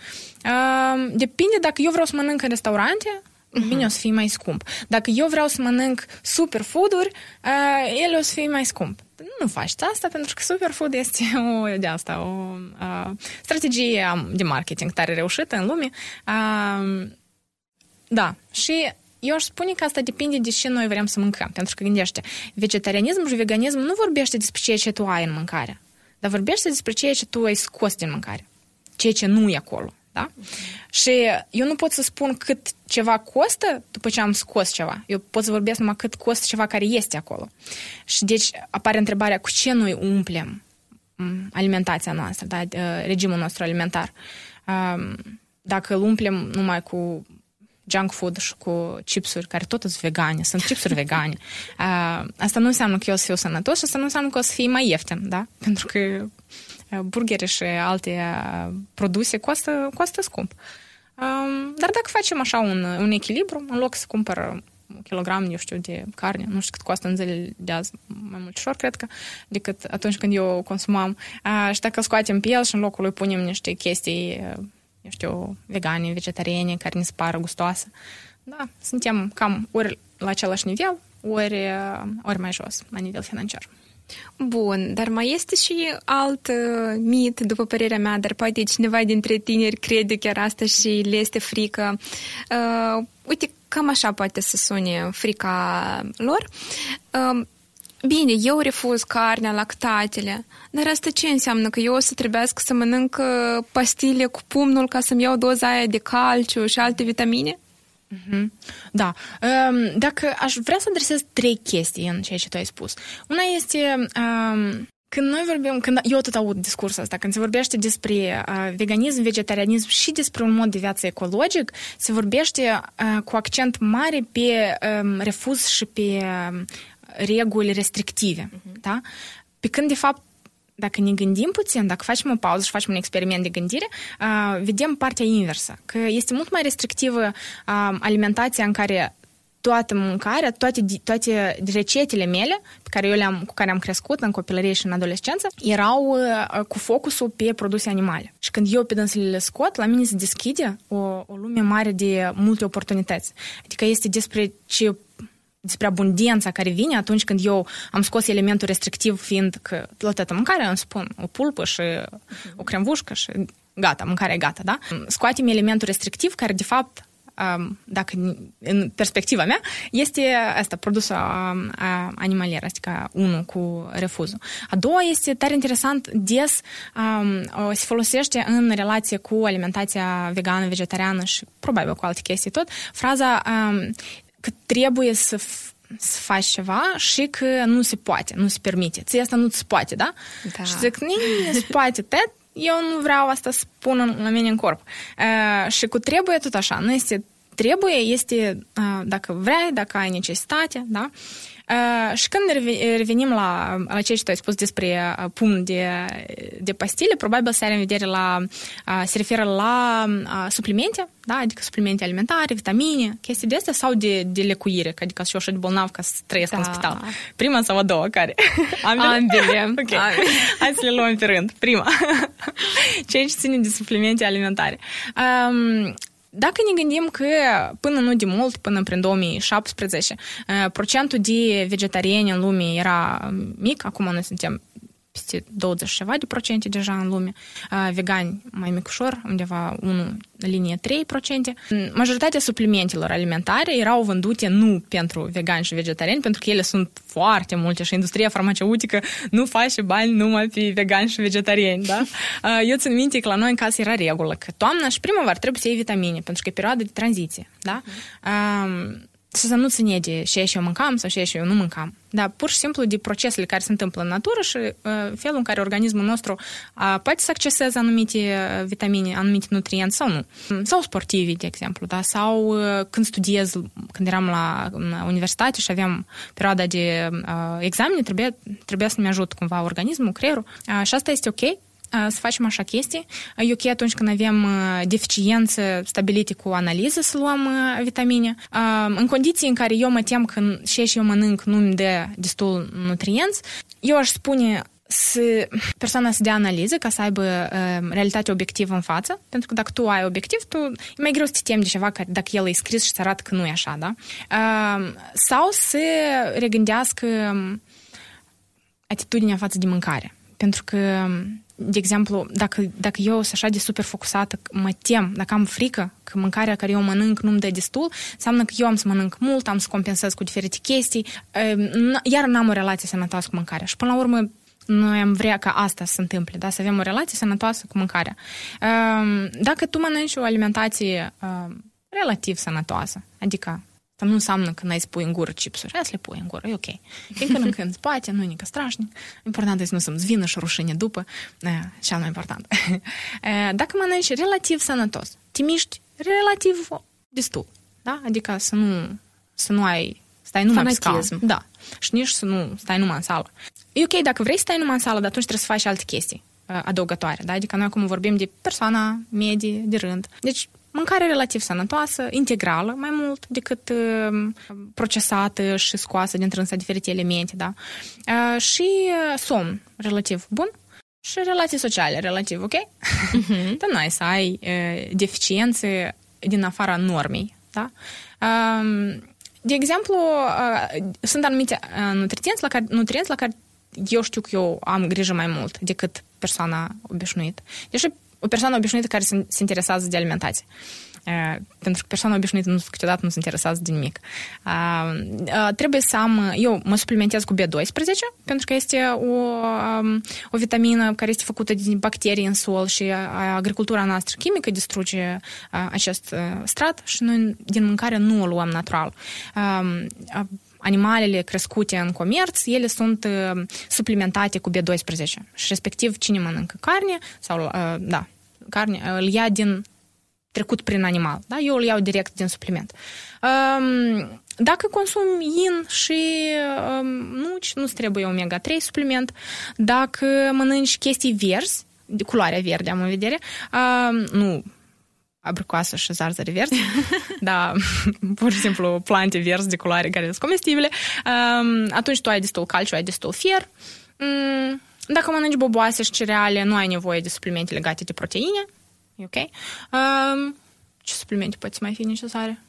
Uh, depinde dacă eu vreau să mănânc în restaurante, uh-huh. bine o să fie mai scump. Dacă eu vreau să mănânc superfood-uri, uh, ele o să fie mai scump nu faci asta pentru că superfood este o, de asta, o uh, strategie de marketing tare reușită în lume. Uh, da, și eu aș spune că asta depinde de ce noi vrem să mâncăm. Pentru că, gândește, vegetarianism și veganism nu vorbește despre ceea ce tu ai în mâncare, dar vorbește despre ceea ce tu ai scos din mâncare, ceea ce nu e acolo. Da? Și eu nu pot să spun cât ceva costă după ce am scos ceva. Eu pot să vorbesc numai cât costă ceva care este acolo. Și deci apare întrebarea cu ce noi umplem alimentația noastră, da? regimul nostru alimentar. Dacă îl umplem numai cu junk food și cu chipsuri care tot sunt vegane, sunt chipsuri vegane. Asta nu înseamnă că eu o să fiu sănătos și asta nu înseamnă că o să fie mai ieftin, da? Pentru că burgere și alte produse costă, costă scump. Dar dacă facem așa un, un echilibru, în loc să cumpăr un kilogram, eu știu, de carne, nu știu cât costă în zilele de azi, mai mult ușor, cred că, decât atunci când eu consumam. Și dacă scoatem pe el și în locul lui punem niște chestii, eu știu, vegane, vegetariene, care ne se pară gustoasă, da, suntem cam ori la același nivel, ori, ori mai jos, la nivel financiar. Bun, dar mai este și alt uh, mit, după părerea mea, dar poate cineva dintre tineri crede chiar asta și le este frică. Uh, uite, cam așa poate să sune frica lor. Uh, Bine, eu refuz carnea, lactatele, dar asta ce înseamnă? Că eu o să trebuiască să mănânc uh, pastile cu pumnul ca să-mi iau doza aia de calciu și alte vitamine? Mm-hmm. Da. Um, dacă aș vrea să adresez trei chestii în ceea ce tu ai spus. Una este um, când noi vorbim, când eu tot aud discursul ăsta, când se vorbește despre uh, veganism, vegetarianism și despre un mod de viață ecologic, se vorbește uh, cu accent mare pe um, refuz și pe um, reguli restrictive. Uh-huh. Da? Pe când, de fapt, dacă ne gândim puțin, dacă facem o pauză și facem un experiment de gândire, uh, vedem partea inversă, că este mult mai restrictivă uh, alimentația în care toată mâncarea, toate, toate recetele mele pe care eu le-am, cu care am crescut în copilărie și în adolescență erau uh, cu focusul pe produse animale. Și când eu pe dânsele le scot, la mine se deschide o, o lume mare de multe oportunități. Adică este despre ce despre abundența care vine atunci când eu am scos elementul restrictiv fiind că la toată mâncarea îmi spun o pulpă și o cremvușcă și gata, mâncarea e gata, da? Scoatem elementul restrictiv care de fapt dacă în perspectiva mea, este asta, produsul animalier, adică unul cu refuzul. A doua este tare interesant, des um, se folosește în relație cu alimentația vegană, vegetariană și probabil cu alte chestii tot, fraza um, că trebuie să să faci ceva și că nu se poate, nu se permite. Ție asta nu se poate, da? da. Și zic, nu se poate, tet, eu nu vreau asta să pun la mine în corp. Uh, și cu trebuie tot așa, nu este trebuie este, dacă vrei, dacă ai necesitate, da? Și când revenim la, la ce tu ai spus despre pumn de, de pastile, probabil se are în vedere la, se referă la suplimente, da? adică suplimente alimentare, vitamine, chestii de astea sau de, de lecuire, adică și așa de bolnav ca să trăiesc da. în spital. Prima sau a doua, care? Ambele. Ambele. ok. Hai să le luăm pe rând. Prima. ce ține de suplimente alimentare. Um, dacă ne gândim că până nu de mult, până prin 2017, procentul de vegetariani în lume era mic, acum noi suntem peste 20 ceva de procente deja în lume, vegani mai mic ușor, undeva 1 linie 3 procente. Majoritatea suplimentelor alimentare erau vândute nu pentru vegani și vegetariani, pentru că ele sunt foarte multe și industria farmaceutică nu face bani numai pe vegani și vegetariani, da? Eu țin minte că la noi în casă era regulă că toamna și primăvară trebuie să iei vitamine, pentru că e perioada de tranziție, da? Mm să nu ține de ce eu mâncam sau ce eu nu mâncam. Dar pur și simplu de procesele care se întâmplă în natură și uh, felul în care organismul nostru uh, poate să acceseze anumite uh, vitamine, anumite nutrienți sau nu. Sau sportivi, de exemplu, da? sau uh, când studiez, când eram la universitate și aveam perioada de uh, examene, trebuia, trebuia să-mi ajut cumva organismul, creierul. Uh, și asta este ok, să facem așa chestii. E ok atunci când avem deficiențe stabilite cu analiză să luăm vitamine. În condiții în care eu mă tem că și eu mănânc nu-mi dă destul nutrienți, eu aș spune să persoana să dea analiză ca să aibă uh, realitatea obiectivă în față, pentru că dacă tu ai obiectiv, tu e mai greu să te temi de ceva care, dacă el e scris și îți arată că nu e așa, da? Uh, sau să regândească atitudinea față de mâncare. Pentru că de exemplu, dacă, dacă eu sunt așa de super focusată, mă tem, dacă am frică că mâncarea care eu mănânc nu-mi dă destul, înseamnă că eu am să mănânc mult, am să compensez cu diferite chestii, iar n-am o relație sănătoasă cu mâncarea. Și până la urmă, noi am vrea ca asta să se întâmple, da? să avem o relație sănătoasă cu mâncarea. Dacă tu mănânci o alimentație relativ sănătoasă, adică Asta nu înseamnă că n-ai să pui în gură chipsuri. Hai să le pui în gură, e ok. Din când în când poate, nu e nică strașnic. Important este nu să-mi vină și rușine după. Cea mai important. Dacă mănânci relativ sănătos, te miști relativ destul. Da? Adică să nu, să nu ai stai numai Fanatism. pe scaun. Da. Și nici să nu stai numai în sală. E ok dacă vrei să stai numai în sală, dar atunci trebuie să faci alte chestii adăugătoare. Da? Adică noi acum vorbim de persoana medie, de rând. Deci mâncare relativ sănătoasă, integrală mai mult decât uh, procesată și scoasă din trânsa diferite elemente, da? Uh, și uh, somn relativ bun și relații sociale relativ ok. Uh-huh. Dar nu ai să ai uh, deficiențe din afara normei, da? Uh, de exemplu, uh, sunt anumite uh, nutrienți la care, nutrienți la care eu știu că eu am grijă mai mult decât persoana obișnuită. Deși o persoană obișnuită care se, se interesează de alimentație. Uh, pentru că persoana obișnuită nu, câteodată nu se interesează de nimic. Uh, uh, trebuie să am, eu mă suplimentez cu B12, pentru că este o, um, o vitamină care este făcută din bacterii în sol și agricultura noastră chimică distruge acest strat și noi din mâncare nu o luăm natural animalele crescute în comerț, ele sunt uh, suplimentate cu B12 și respectiv cine mănâncă carne sau, uh, da, carne, îl ia din trecut prin animal. Da? Eu îl iau direct din supliment. Um, dacă consumi in și um, nuci, nu-ți trebuie omega-3 supliment. Dacă mănânci chestii verzi, de culoarea verde am în vedere, um, nu abricoasă și zarzări verzi, da, pur și simplu plante verzi de culoare care sunt comestibile, um, atunci tu ai destul calciu, ai destul fier. Um, dacă mănânci boboase și cereale, nu ai nevoie de suplimente legate de proteine, e ok. Um, ce suplimente poate mai fi necesare?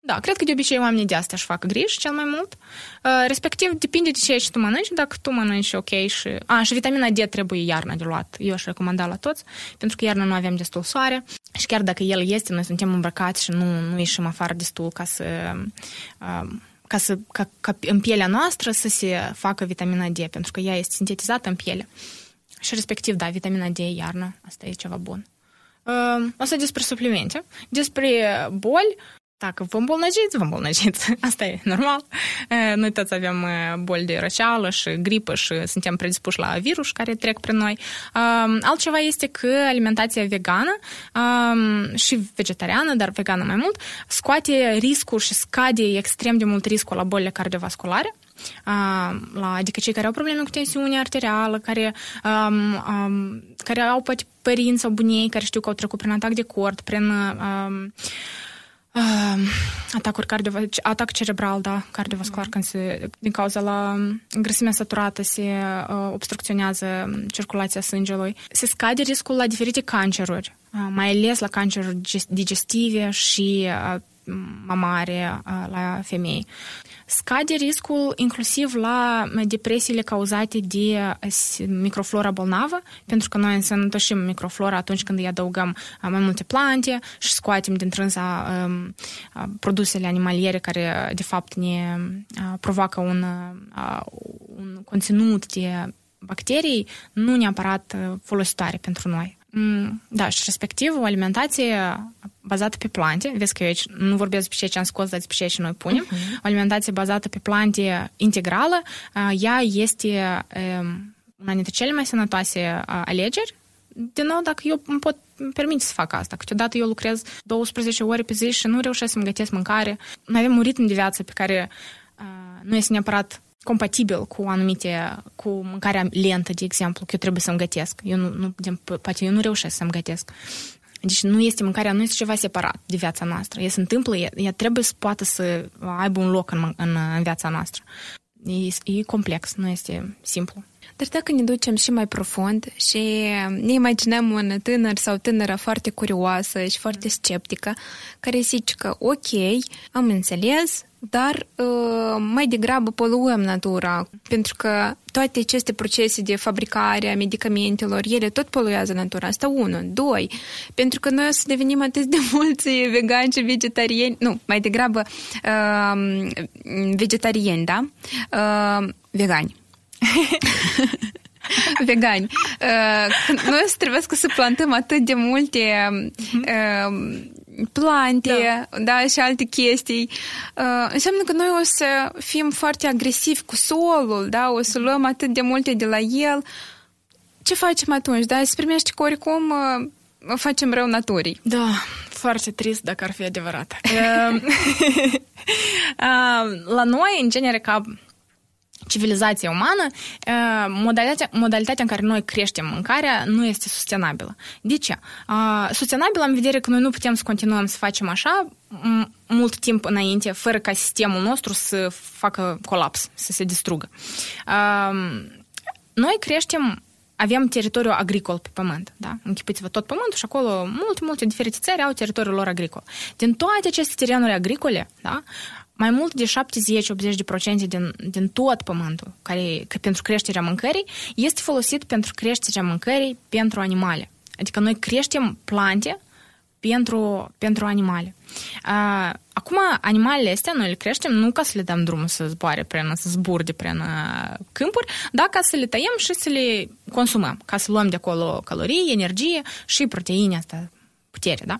Da, cred că de obicei oamenii de asta își fac griji cel mai mult. Uh, respectiv, depinde de ce tu mănânci. Dacă tu mănânci ok și... A, și vitamina D trebuie iarna de luat. Eu aș recomanda la toți, pentru că iarna nu avem destul soare. Și chiar dacă el este, noi suntem îmbrăcați și nu, nu ieșim afară destul ca să... Uh, ca, să, ca, ca în pielea noastră să se facă vitamina D, pentru că ea este sintetizată în piele. Și respectiv, da, vitamina D iarna, asta e ceva bun. Uh, asta despre suplimente. Despre boli, Dacă vă îmbolnăjiți, vă îmbolnăjiți. Asta e normal. Noi toți avem boli de răceală și gripă și suntem predispuși la virus care trec prin noi. Altceva este că alimentația vegană și vegetariană, dar vegană mai mult, scoate riscul și scade extrem de mult riscul la bolile cardiovasculare la, adică cei care au probleme cu tensiune arterială, care, um, um, care au poate părinți sau bunii care știu că au trecut prin atac de cord, prin um, uh, atacuri cardio, atac cerebral, da, cardiovascular, mm-hmm. când se, din cauza la grăsimea saturată se uh, obstrucționează circulația sângelui. Se scade riscul la diferite canceruri, uh, mai ales la canceruri digestive și uh, mamare uh, la femei scade riscul inclusiv la depresiile cauzate de microflora bolnavă, pentru că noi însănătoșim microflora atunci când îi adăugăm mai multe plante și scoatem din trânsa um, produsele animaliere care de fapt ne provoacă un, un conținut de bacterii nu neapărat folositoare pentru noi. Mm, da, și respectiv o alimentație bazată pe plante, vezi că eu aici nu vorbesc despre ceea ce am scos, dar despre ceea ce noi punem, uh-huh. o alimentație bazată pe plante integrală, ea este una dintre cele mai sănătoase alegeri. Din nou, dacă eu îmi pot permite să fac asta. Câteodată eu lucrez 12 ore pe zi și nu reușesc să-mi gătesc mâncare. Noi avem un ritm de viață pe care uh, nu este neapărat compatibil cu anumite, cu mâncarea lentă, de exemplu, că eu trebuie să-mi gătesc. Eu nu, nu poate eu nu reușesc să-mi gătesc. Deci nu este mâncarea, nu este ceva separat de viața noastră. Ea se întâmplă, ea, ea trebuie să poată să aibă un loc în, în, în viața noastră. E, e complex, nu este simplu. Dar dacă ne ducem și mai profund și ne imaginăm un tânăr sau tânără foarte curioasă și foarte sceptică, care zice că ok, am înțeles, dar uh, mai degrabă poluăm natura, pentru că toate aceste procese de fabricare a medicamentelor, ele tot poluează natura. Asta unu. Doi, pentru că noi o să devenim atât de mulți vegani și vegetariani, nu, mai degrabă uh, vegetariani, da? Uh, vegani. vegani. Uh, noi să trebuie să plantăm atât de multe uh, plante, da. da, și alte chestii. Uh, înseamnă că noi o să fim foarte agresivi cu solul, da, o să luăm atât de multe de la el. Ce facem atunci, da? Se primește că oricum uh, facem rău naturii. Da, foarte trist dacă ar fi adevărat. uh, la noi, în genere, ca civilizația umană, modalitatea, modalitatea în care noi creștem mâncarea nu este sustenabilă. De ce? Sustenabilă în vedere că noi nu putem să continuăm să facem așa mult timp înainte, fără ca sistemul nostru să facă colaps, să se distrugă. Noi creștem avem teritoriu agricol pe pământ, da? Închipuiți-vă tot pământul și acolo multe, multe diferite țări au teritoriul lor agricol. Din toate aceste terenuri agricole, da? Mai mult de 70-80% din, din tot pământul care, că pentru creșterea mâncării este folosit pentru creșterea mâncării pentru animale. Adică noi creștem plante pentru, pentru animale. Uh, acum, animalele astea noi le creștem nu ca să le dăm drumul să zboare prin, să zburde prin uh, câmpuri, dar ca să le tăiem și să le consumăm, ca să luăm de acolo calorii, energie și proteine, asta, putere, da?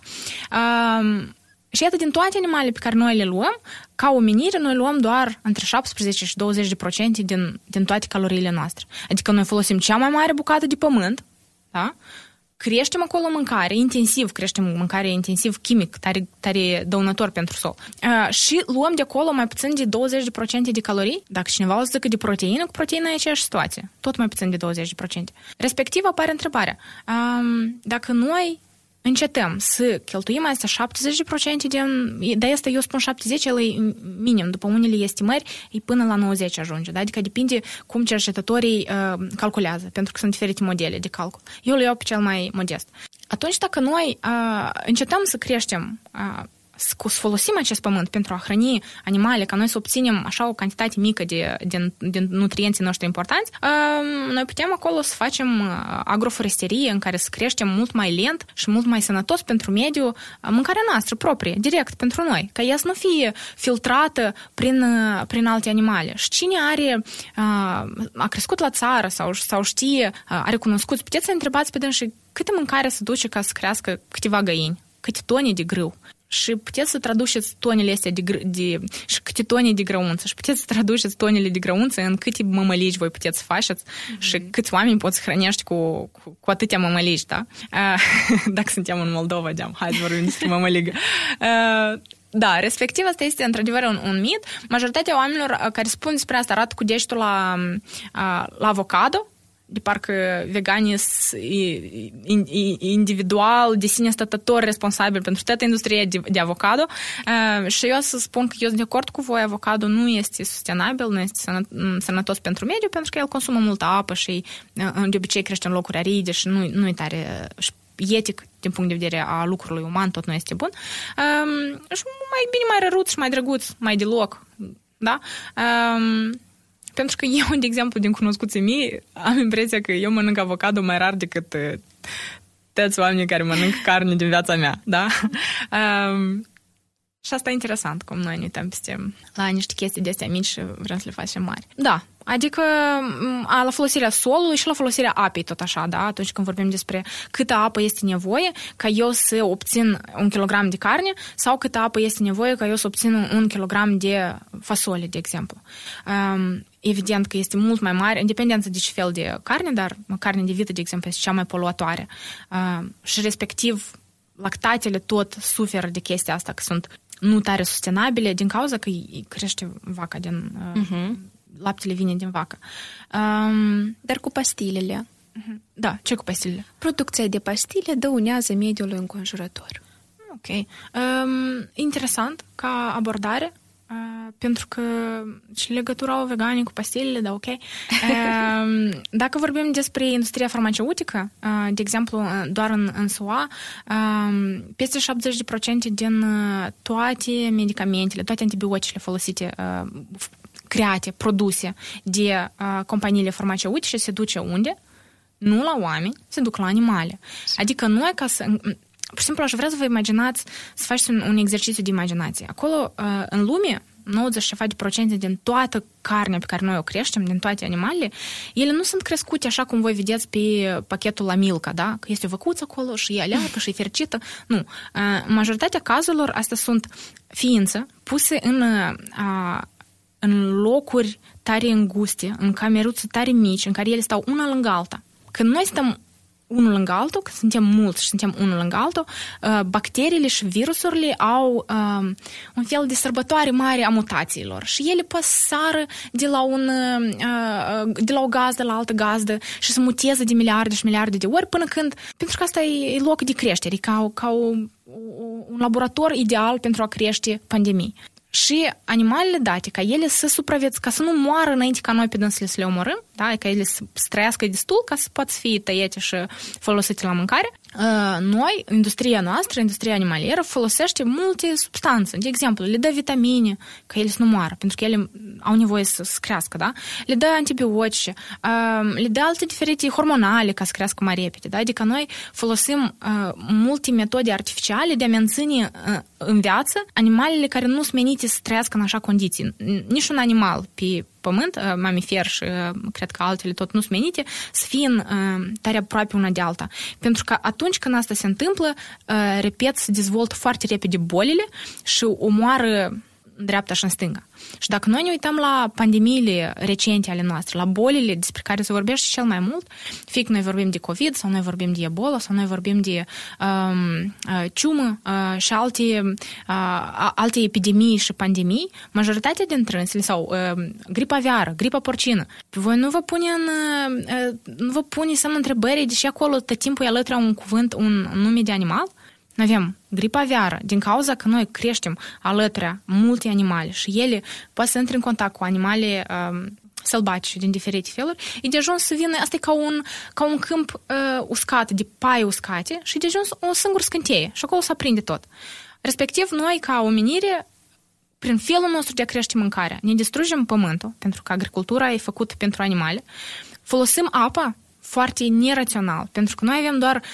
Uh, și iată, din toate animalele pe care noi le luăm, ca omenire, noi luăm doar între 17 și 20% din, din toate caloriile noastre. Adică noi folosim cea mai mare bucată de pământ, da? creștem acolo mâncare, intensiv creștem mâncare intensiv chimic, tare, tare dăunător pentru sol. Uh, și luăm de acolo mai puțin de 20% de calorii. Dacă cineva o zică de proteină, cu proteină e aceeași situație. Tot mai puțin de 20%. Respectiv apare întrebarea. Um, dacă noi încetăm să cheltuim astea 70% din... De asta eu spun 70, el e minim. După unele estimări, e până la 90 ajunge. Da? Adică depinde cum cercetătorii uh, calculează, pentru că sunt diferite modele de calcul. Eu le iau pe cel mai modest. Atunci, dacă noi uh, încetăm să creștem uh, să folosim acest pământ pentru a hrăni animale, ca noi să obținem așa o cantitate mică de, de, de nutrienții noștri importanți, noi putem acolo să facem agroforesterie în care să creștem mult mai lent și mult mai sănătos pentru mediu mâncarea noastră proprie, direct pentru noi, ca ea să nu fie filtrată prin, prin alte animale. Și cine are, a crescut la țară sau, sau știe, are cunoscut, puteți să întrebați pe dânsii câte mâncare se duce ca să crească câteva găini, câte tone de grâu și puteți să traduceți tonele astea de, de, și câte tone de grăunță și puteți să traduceți tonele de grăunță în câte mămălici voi puteți să faceți mm-hmm. și câți oameni poți să hrănești cu, cu, cu atâtea mămălici, da? Uh, dacă suntem în Moldova, deam, hai să vorbim despre mămăligă. Uh, da, respectiv asta este într-adevăr un, un mit. Majoritatea oamenilor care spun despre asta arată cu degetul la, la avocado, de parcă veganii sunt individual, de sine stătători responsabili pentru toată industria de, de avocado uh, și eu să spun că eu sunt de acord cu voi, avocado nu este sustenabil, nu este sănătos pentru mediu, pentru că el consumă multă apă și de obicei crește în locuri aride și nu, nu e tare etic din punct de vedere a lucrului uman, tot nu este bun. Um, și mai bine, mai răruț și mai drăguț, mai deloc, da? Um, pentru că eu, de exemplu, din cunoscuții mei, am impresia că eu mănânc avocado mai rar decât uh, toți oamenii care mănânc carne din viața mea, da? Um, și asta e interesant, cum noi ne uităm peste la niște chestii de astea mici și vrem să le facem mari. Da, Adică la folosirea solului și la folosirea apei, tot așa, da? Atunci când vorbim despre câtă apă este nevoie ca eu să obțin un kilogram de carne sau câtă apă este nevoie ca eu să obțin un kilogram de fasole, de exemplu. Um, evident că este mult mai mare, independență de ce fel de carne, dar carne de vită, de exemplu, este cea mai poluatoare. Uh, și respectiv lactatele tot suferă de chestia asta, că sunt nu tare sustenabile din cauza că crește vaca din... Uh, uh-huh laptele vine din vacă. Um, Dar cu pastilele. Mhm. Da, ce cu pastilele? Producția de pastile dăunează mediului înconjurător. Ok. Um, interesant ca abordare, uh, pentru că și legătura o veganii cu pastilele, da, ok. Um, dacă vorbim despre industria farmaceutică, uh, de exemplu, doar în, în SUA, um, peste 70% din uh, toate medicamentele, toate antibioticele folosite create, produse de uh, companiile farmaceutice se duce unde? Nu la oameni, se duc la animale. Adică noi ca să... Pur și simplu aș vrea să vă imaginați, să faceți un, un exercițiu de imaginație. Acolo, uh, în lume, 90% din toată carnea pe care noi o creștem, din toate animalele, ele nu sunt crescute așa cum voi vedeți pe pachetul la Milka, da? Că este o văcuță acolo și e aleargă și e fericită. Nu. Uh, majoritatea cazurilor, astea sunt ființe puse în uh, în locuri tare înguste, în cameruțe tare mici, în care ele stau una lângă alta. Când noi stăm unul lângă altul, când suntem mulți și suntem unul lângă altul, uh, bacteriile și virusurile au uh, un fel de sărbătoare mare a mutațiilor și ele păsară de la, un, uh, de la o gazdă la altă gazdă și se muteze de miliarde și miliarde de ori până când, pentru că asta e loc de creștere, ca, ca o, un laborator ideal pentru a crește pandemii și animalele date, ca ele să supraviețuiască, ca să nu moară înainte ca noi pe dânsele să le omorâm, da? ca ele să trăiască destul ca să poată fi tăiete și folosite la mâncare, noi, industria noastră, industria animalieră, folosește multe substanțe. De exemplu, le dă vitamine, ca ele să nu moară, pentru că ele au nevoie să, să crească, da? Le dă antibiotice, le dă alte diferite hormonale ca să crească mai repede, da? Adică noi folosim multe metode artificiale de a menține în viață animalele care nu sunt menite să trăiască în așa condiții. Nici un animal pe pământ, uh, mamifer și uh, cred că altele tot nu sunt menite, să fie în, uh, tare aproape una de alta. Pentru că atunci când asta se întâmplă, repet, se dezvoltă foarte repede bolile și omoară dreapta și în stânga. Și dacă noi ne uităm la pandemiile recente ale noastre, la bolile despre care se vorbește cel mai mult, fie că noi vorbim de COVID sau noi vorbim de Ebola sau noi vorbim de um, ciumă uh, și alte, uh, alte epidemii și pandemii, majoritatea dintre ele, sau uh, gripa aviară, gripa porcină, pe voi nu vă pune în, uh, nu vă pune semn întrebări, deși acolo tot timpul e alături un cuvânt, un nume de animal, noi avem gripa aviară, din cauza că noi creștem alături multe animale și ele poate să intre în contact cu animale um, sălbatice din diferite feluri, e de ajuns să vină, asta e ca un, ca un câmp uh, uscat, de pai uscate și e de ajuns o singură scânteie și acolo se aprinde tot. Respectiv, noi, ca omenire, prin felul nostru de a crește mâncarea, ne distrugem pământul, pentru că agricultura e făcută pentru animale, folosim apa foarte nerațional, pentru că noi avem doar 3%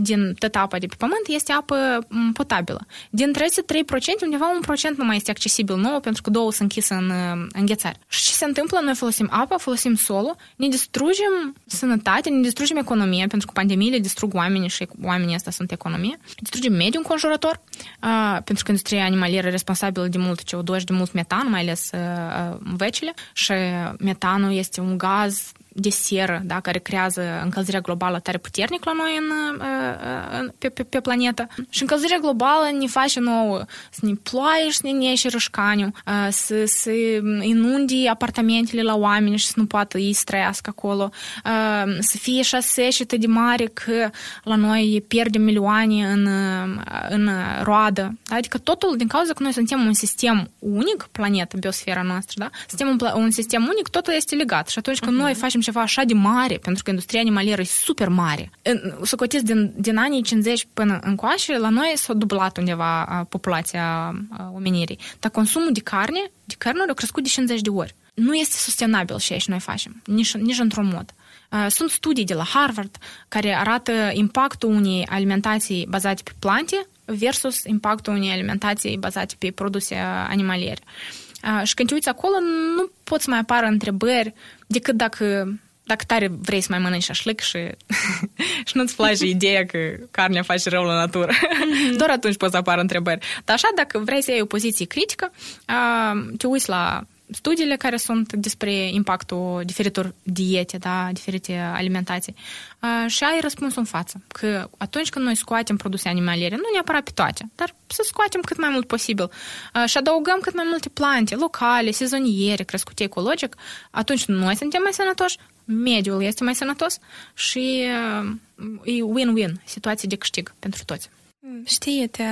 din tot apa de pe pământ este apă potabilă. Dintre aceste 3%, undeva un procent nu mai este accesibil nou, pentru că două sunt închise în înghețare. Și ce se întâmplă? Noi folosim apă, folosim solul, ne distrugem sănătatea, ne distrugem economia, pentru că pandemiile distrug oamenii și oamenii ăsta sunt economie, distrugem mediul înconjurător, uh, pentru că industria animalieră e responsabilă de mult CO2 și de mult metan, mai ales uh, vecile, și metanul este un gaz de seră, da, care creează încălzirea globală tare puternic la noi în, în, pe, pe, pe planetă. Și încălzirea globală ne face nouă să ne ploaie și să ne neșe rășcaniu, să, să inundi apartamentele la oameni și să nu poată ei să trăiască acolo, să fie șase și de mare că la noi pierdem milioane în, în roadă. Da? Adică totul din cauza că noi suntem un sistem unic, planetă, biosfera noastră, da? suntem un, un sistem unic, totul este legat. Și atunci când uh-huh. noi facem ceva așa de mare, pentru că industria animalieră e super mare. Să cotiți din, din anii 50 până încoace, la noi s-a dublat undeva populația omenirii. Dar consumul de carne, de cărnuri, a crescut de 50 de ori. Nu este sustenabil și aici noi facem, nici, nici într-un mod. Sunt studii de la Harvard care arată impactul unei alimentații bazate pe plante versus impactul unei alimentații bazate pe produse animaliere. Și când te uiți acolo, nu poți mai apară întrebări decât dacă dacă tare vrei să mai mănânci șașlic și, și nu-ți place ideea că carnea face rău la natură, mm-hmm. doar atunci poți să apară întrebări. Dar așa, dacă vrei să iei o poziție critică, te uiți la studiile care sunt despre impactul diferitor diete, da, diferite alimentații. Și ai răspunsul în față, că atunci când noi scoatem produse animaliere, nu neapărat pe toate, dar să scoatem cât mai mult posibil și adăugăm cât mai multe plante locale, sezoniere, crescute ecologic, atunci noi suntem mai sănătoși, mediul este mai sănătos și e win-win, situație de câștig pentru toți. Știi, te,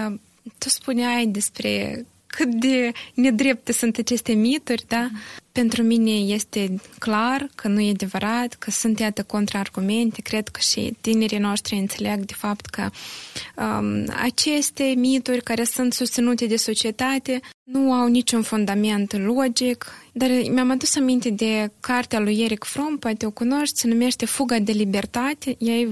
tu spuneai despre cât de nedrepte sunt aceste mituri, da? Pentru mine este clar că nu e adevărat, că sunt iată contraargumente. Cred că și tinerii noștri înțeleg de fapt că um, aceste mituri care sunt susținute de societate nu au niciun fundament logic. Dar mi-am adus aminte de cartea lui Eric Fromm, poate o cunoști, se numește Fuga de libertate. Ea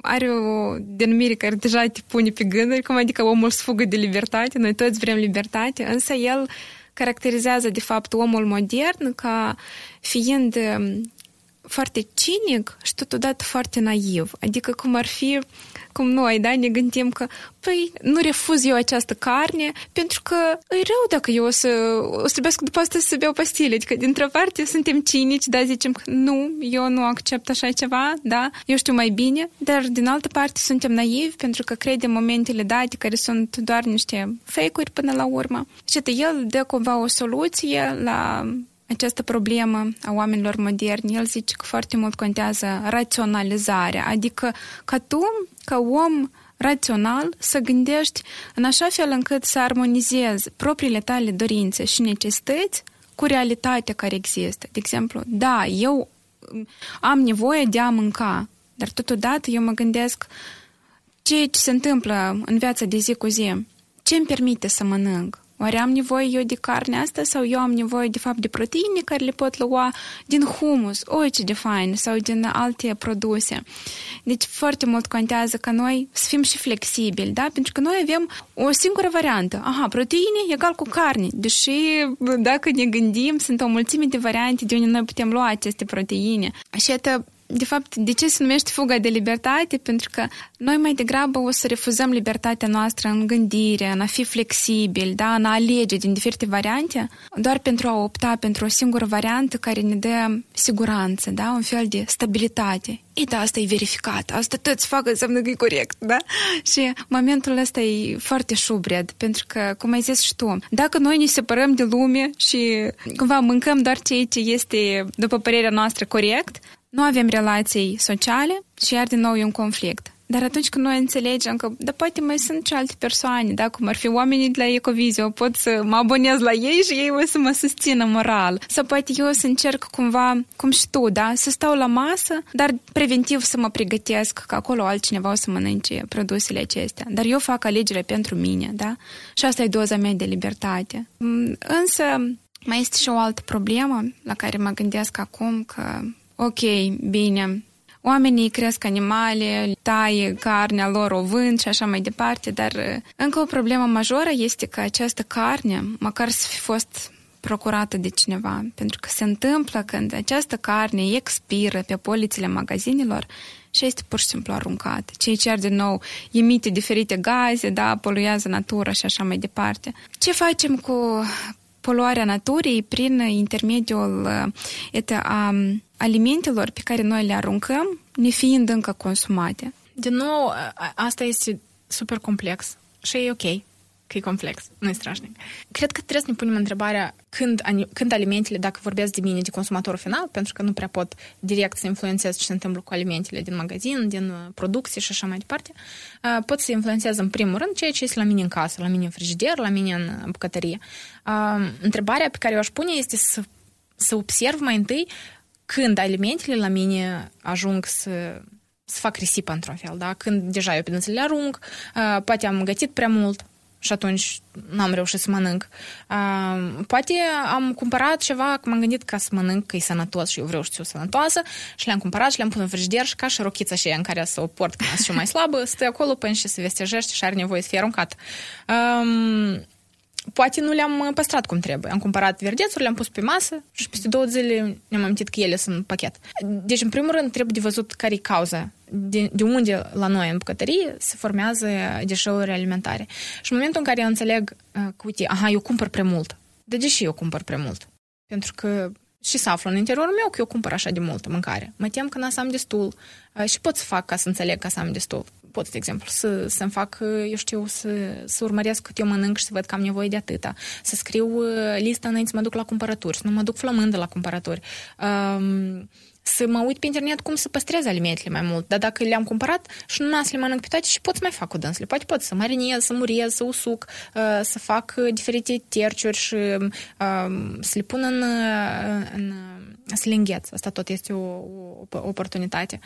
are o denumire care deja te pune pe gânduri, cum adică omul fugă de libertate, noi toți vrem libertate, însă el caracterizează de fapt omul modern ca fiind um, foarte cinic și totodată foarte naiv. Adică cum ar fi cum noi, da, ne gândim că, păi, nu refuz eu această carne pentru că e rău dacă eu o să, o să trebuiesc după asta să beau pastile. Adică, dintr-o parte, suntem cinici, da, zicem că nu, eu nu accept așa ceva, da, eu știu mai bine, dar din altă parte suntem naivi pentru că credem momentele date care sunt doar niște fake-uri până la urmă. Și el dă cumva o soluție la această problemă a oamenilor moderni, el zice că foarte mult contează raționalizarea, adică ca tu, ca om rațional, să gândești în așa fel încât să armonizezi propriile tale dorințe și necesități cu realitatea care există. De exemplu, da, eu am nevoie de a mânca, dar totodată eu mă gândesc ce se întâmplă în viața de zi cu zi, ce îmi permite să mănânc, Oare am nevoie eu de carne asta sau eu am nevoie de fapt de proteine care le pot lua din humus, oi ce de fain, sau din alte produse. Deci foarte mult contează ca noi să fim și flexibili, da? Pentru că noi avem o singură variantă. Aha, proteine egal cu carne. Deși dacă ne gândim, sunt o mulțime de variante de unde noi putem lua aceste proteine. Și iată, de fapt, de ce se numește fuga de libertate? Pentru că noi mai degrabă o să refuzăm libertatea noastră în gândire, în a fi flexibil, da? în a alege din diferite variante, doar pentru a opta pentru o singură variantă care ne dă siguranță, da? un fel de stabilitate. E, da, asta e verificat, asta tot fac înseamnă că e corect, da? Și momentul ăsta e foarte șubred, pentru că, cum ai zis și tu, dacă noi ne separăm de lume și cumva mâncăm doar ceea ce este, după părerea noastră, corect, nu avem relații sociale și iar din nou e un conflict. Dar atunci când noi înțelegem că, da, poate mai sunt și alte persoane, da, cum ar fi oamenii de la Ecovizio, pot să mă abonez la ei și ei o să mă susțină moral. Sau poate eu să încerc cumva, cum și tu, da, să stau la masă, dar preventiv să mă pregătesc că acolo altcineva o să mănânce produsele acestea. Dar eu fac alegerea pentru mine, da? Și asta e doza mea de libertate. Mm, însă, mai este și o altă problemă la care mă gândesc acum că ok, bine, oamenii cresc animale, taie carnea lor, o vând și așa mai departe, dar uh, încă o problemă majoră este că această carne, măcar să fi fost procurată de cineva, pentru că se întâmplă când această carne expiră pe polițele magazinelor și este pur și simplu aruncat. Ceea ce ar din nou emite diferite gaze, da, poluează natura și așa mai departe. Ce facem cu poluarea naturii prin intermediul et, a alimentelor pe care noi le aruncăm, nefiind încă consumate? Din nou, asta este super complex și e ok că e complex, nu e strașnic. Cred că trebuie să ne punem întrebarea când, când alimentele, dacă vorbesc de mine, de consumatorul final, pentru că nu prea pot direct să influențez ce se întâmplă cu alimentele din magazin, din uh, producție și așa mai departe, uh, pot să influențez în primul rând ceea ce este la mine în casă, la mine în frigider, la mine în bucătărie. Uh, întrebarea pe care o aș pune este să, să observ mai întâi când alimentele la mine ajung să să fac risipă într-un fel, da? Când deja eu pe le arunc, poate am gătit prea mult, și atunci n-am reușit să mănânc. Uh, poate am cumpărat ceva, că m-am gândit ca să mănânc, că e sănătos și eu vreau să fiu sănătoasă și le-am cumpărat și le-am pus în frigider și ca și rochița și în care să o port când sunt mai slabă, stă acolo până și se vestejește și are nevoie să fie aruncat. Um, poate nu le-am păstrat cum trebuie. Am cumpărat verdețuri, le-am pus pe masă și peste două zile ne-am amintit că ele sunt în pachet. Deci, în primul rând, trebuie de văzut care e cauza. De, de unde la noi în bucătărie se formează deșeuri alimentare. Și în momentul în care eu înțeleg că, uite, aha, eu cumpăr prea mult. De ce și eu cumpăr prea mult? Pentru că și să aflu în interiorul meu că eu cumpăr așa de multă mâncare. Mă tem că n am destul și pot să fac ca să înțeleg că să am destul pot, de exemplu, să, să-mi fac, eu știu, să, să urmăresc cât eu mănânc și să văd că am nevoie de atâta. Să scriu uh, lista înainte să mă duc la cumpărături, să nu mă duc flămândă la cumpărături. Um, să mă uit pe internet cum să păstrez alimentele mai mult. Dar dacă le-am cumpărat și nu să le mănânc pe toate și pot să mai fac cu dânsele. Poate pot să marinez, să muriez, să usuc, uh, să fac diferite terciuri și um, să le pun în, în să le îngheț. Asta tot este o, o oportunitate.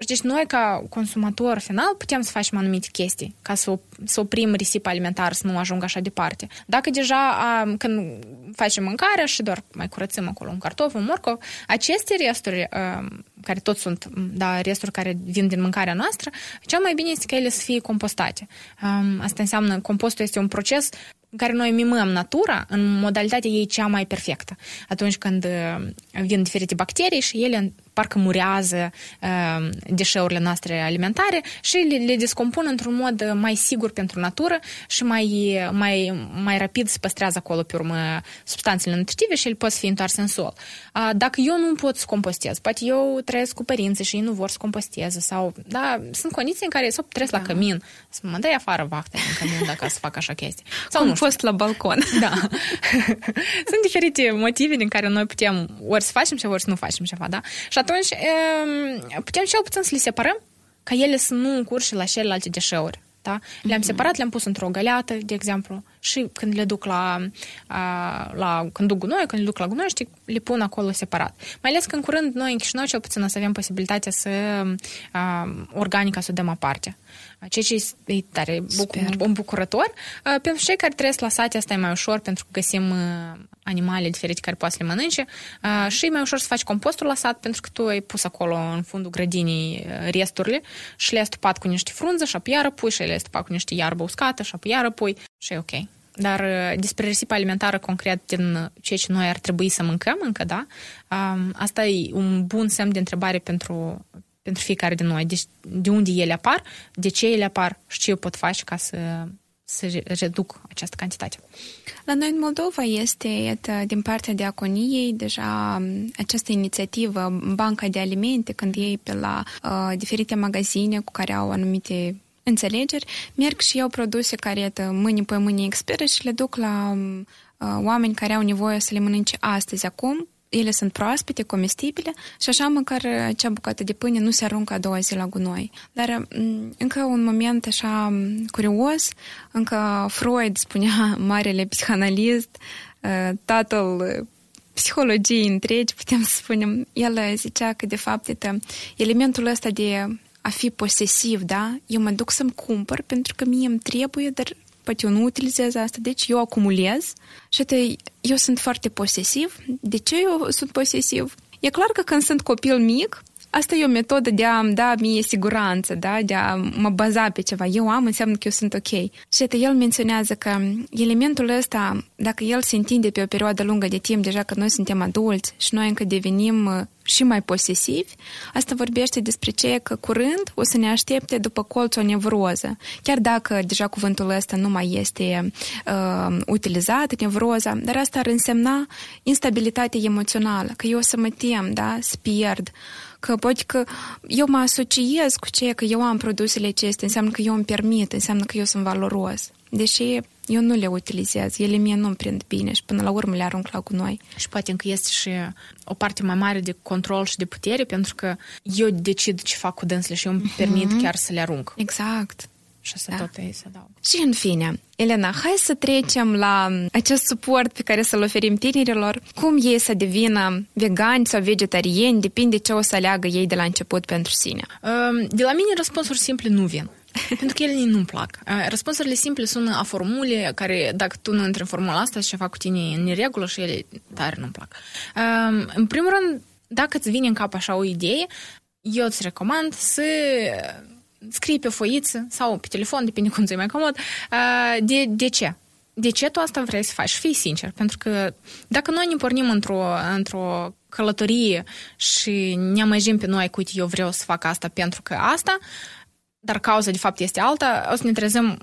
Um, deci noi, ca consumator final, putem să facem anumite chestii ca să, să oprim risipa alimentar, să nu ajungă așa departe. Dacă deja a, când facem mâncarea și doar mai curățăm acolo un cartof, un morcov, aceste resturi, a, care tot sunt da, resturi care vin din mâncarea noastră, cel mai bine este ca ele să fie compostate. A, asta înseamnă, compostul este un proces în care noi mimăm natura în modalitatea ei cea mai perfectă. Atunci când vin diferite bacterii și ele parcă murează uh, deșeurile noastre alimentare și le, le descompun într-un mod mai sigur pentru natură și mai, mai, mai rapid se păstrează acolo pe urmă substanțele nutritive și ele pot fi întoarse în sol. Uh, dacă eu nu pot să compostez, poate eu trăiesc cu părinții și ei nu vor să composteze sau, da, sunt condiții în care sau trăiesc da. la cămin, să mă dai afară vacte în cămin dacă să fac așa chestii. Sau nu fost la balcon. Da. sunt diferite motive din care noi putem ori să facem ceva, ori să nu facem ceva, da? Și atunci putem cel puțin să le separăm ca ele să nu încurce la celelalte deșeuri. Da? Le-am mm-hmm. separat, le-am pus într-o găleată, de exemplu, și când le duc la, la când duc gunoi, când le duc la gunoi, știi, le pun acolo separat. Mai ales că în curând noi în Chișinău cel puțin o să avem posibilitatea să organica să o dăm aparte ceea ce e tare buc- bucurător. Pentru cei care trăiesc la sate, asta e mai ușor, pentru că găsim animale diferite care poate să le mănânce și e mai ușor să faci compostul la sat, pentru că tu ai pus acolo în fundul grădinii resturile și le-ai stupat cu niște frunze și apoi iară pui și le-ai stupat cu niște iarbă uscată și apoi iară pui și e ok. Dar despre risipa alimentară concret din ceea ce noi ar trebui să mâncăm încă, da? Asta e un bun semn de întrebare pentru, pentru fiecare din noi. Deci, de unde ele apar, de ce ele apar și ce eu pot face ca să, să reduc această cantitate. La noi în Moldova este, din partea diaconiei, deja această inițiativă, Banca de Alimente, când ei pe la uh, diferite magazine cu care au anumite înțelegeri, merg și iau produse care mâine pe mâine expiră și le duc la uh, oameni care au nevoie să le mănânce astăzi, acum, ele sunt proaspete, comestibile și așa măcar acea bucată de pâine nu se aruncă a doua zi la gunoi. Dar încă un moment așa curios, încă Freud spunea, marele psihanalist, tatăl psihologiei întregi, putem să spunem, el zicea că de fapt elementul ăsta de a fi posesiv, da? Eu mă duc să-mi cumpăr pentru că mie îmi trebuie, dar poate eu nu utilizez asta, deci eu acumulez și atât, eu sunt foarte posesiv. De ce eu sunt posesiv? E clar că când sunt copil mic, asta e o metodă de a-mi da mie siguranță, da? de a mă baza pe ceva. Eu am, înseamnă că eu sunt ok. Și el menționează că elementul ăsta, dacă el se întinde pe o perioadă lungă de timp, deja că noi suntem adulți și noi încă devenim uh, și mai posesivi, asta vorbește despre ce că curând o să ne aștepte după colț o nevroză. Chiar dacă deja cuvântul ăsta nu mai este uh, utilizat, nevroza, dar asta ar însemna instabilitate emoțională, că eu o să mă tem, da, să pierd, că poate că eu mă asociez cu ceea că eu am produsele acestea, înseamnă că eu îmi permit, înseamnă că eu sunt valoros. Deși eu nu le utilizez, ele mie nu-mi prind bine și până la urmă le arunc la gunoi. Și poate încă este și o parte mai mare de control și de putere, pentru că eu decid ce fac cu dânsele și eu îmi permit mm-hmm. chiar să le arunc. Exact. Și să da. tot ei să dau. Și în fine, Elena, hai să trecem la acest suport pe care să-l oferim tinerilor. Cum ei să devină vegani sau vegetariani, depinde ce o să aleagă ei de la început pentru sine. De la mine răspunsuri simple nu vin. Pentru că ele nu-mi plac. Răspunsurile simple sună a formule care, dacă tu nu intri în formula asta, și fac cu tine în neregulă și ele tare nu-mi plac. În primul rând, dacă îți vine în cap așa o idee, eu îți recomand să scrii pe foiță sau pe telefon, depinde cum ți mai comod, de, de ce. De ce tu asta vrei să faci? Fii sincer, pentru că dacă noi ne pornim într-o, într-o călătorie și ne amăjim pe noi, uite, eu vreau să fac asta pentru că asta, dar cauza de fapt este alta, o să ne trezăm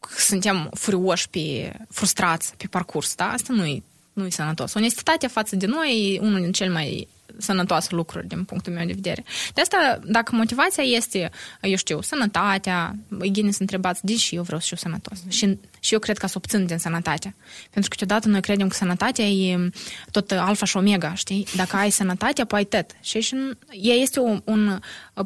că suntem furioși pe frustrați pe parcurs, da? Asta nu e nu e sănătos. Onestitatea față de noi e unul din cel mai sănătoase lucruri din punctul meu de vedere. De asta, dacă motivația este, eu știu, sănătatea, igiene să întrebați, de și eu vreau să fiu sănătos. Mm-hmm. Și, și eu cred că să obțin din sănătatea. Pentru că câteodată noi credem că sănătatea e tot alfa și omega, știi? Dacă ai sănătatea, poți ai tot. Și, și ea este un, un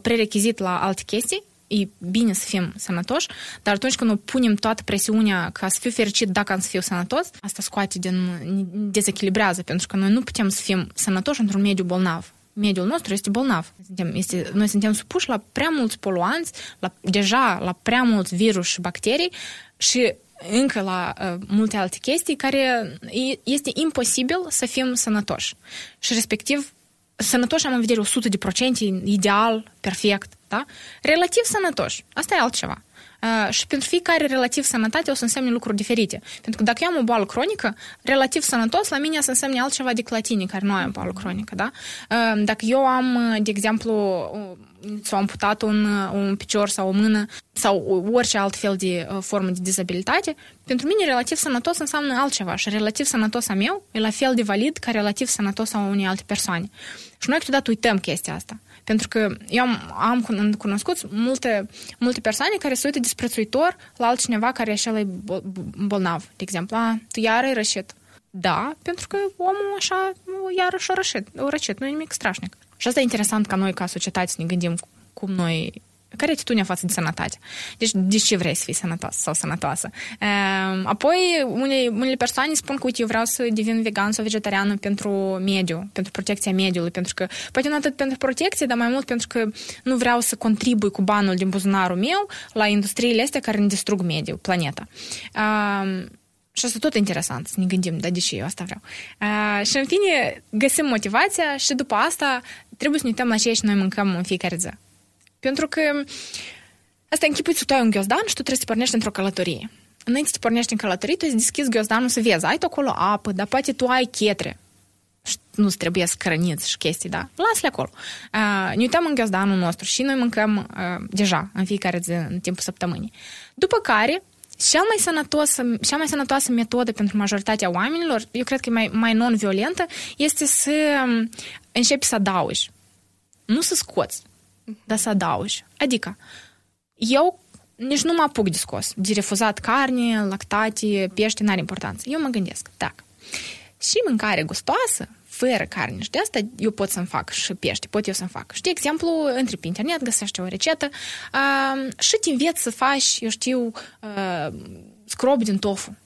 prerechizit la alte chestii e bine să fim sănătoși, dar atunci când punem toată presiunea ca să fiu fericit dacă am să fiu sănătos, asta scoate din, dezechilibrează, pentru că noi nu putem să fim sănătoși într-un mediu bolnav. Mediul nostru este bolnav. Suntem, este, noi suntem supuși la prea mulți poluanți, la, deja la prea mulți virus și bacterii și încă la uh, multe alte chestii care este imposibil să fim sănătoși. Și respectiv, sănătoși am în vedere 100%, ideal, perfect, da? Relativ sănătoși. Asta e altceva. Uh, și pentru fiecare relativ sănătate o să însemne lucruri diferite. Pentru că dacă eu am o boală cronică, relativ sănătos, la mine să însemne altceva decât la tine, care nu ai o boală cronică, da? Uh, dacă eu am, de exemplu, s-a amputat un, un picior sau o mână sau orice alt fel de uh, formă de dizabilitate, pentru mine relativ sănătos înseamnă altceva și relativ sănătos a meu e la fel de valid ca relativ sănătos a unei alte persoane. Și noi câteodată uităm chestia asta. Pentru că eu am, am cunoscut multe, multe persoane care se uită disprețuitor la altcineva care așa e bolnav. De exemplu, a, tu iar ai rășit. Da, pentru că omul așa iarăși a rășit, a rășit, nu e nimic strașnic. Și asta e interesant ca noi, ca societate, să ne gândim cum noi care e atitudinea față de sănătate? Deci, de ce vrei să fii sănătos sau sănătoasă? Ehm, apoi, unele, unele persoane spun că, uite, eu vreau să devin vegan sau vegetarian pentru mediu, pentru protecția mediului, pentru că, poate nu atât pentru protecție, dar mai mult pentru că nu vreau să contribui cu banul din buzunarul meu la industriile astea care ne distrug mediul, planeta. Uh, și asta tot interesant, să ne gândim, da, de ce eu asta vreau. Uh, și în fine, găsim motivația și după asta trebuie să ne uităm la ce noi mâncăm în fiecare zi. Pentru că asta închipui să tu ai un ghiozdan și tu trebuie să te pornești într-o călătorie. Înainte să te pornești în călătorie, tu îți deschizi ghiozdanul să vezi. Ai acolo apă, dar poate tu ai chetre. Și nu-ți trebuie să crăniți și chestii, da? Lasă-le acolo. Uh, ne uităm în ghiozdanul nostru și noi mâncăm uh, deja în fiecare zi, în timpul săptămânii. După care, cea mai sănătoasă, cea mai sănătoasă metodă pentru majoritatea oamenilor, eu cred că e mai, mai non-violentă, este să um, începi să adaugi. Nu să scoți dar să adaugi. Adică, eu nici nu mă apuc de scos, de refuzat carne, lactate, pește, n-are importanță. Eu mă gândesc, dacă și mâncare gustoasă, fără carne și de asta eu pot să-mi fac și pește, pot eu să-mi fac. Și, de exemplu, întri pe internet, găsești o rețetă uh, și te înveți să faci, eu știu, uh, scrob din tofu.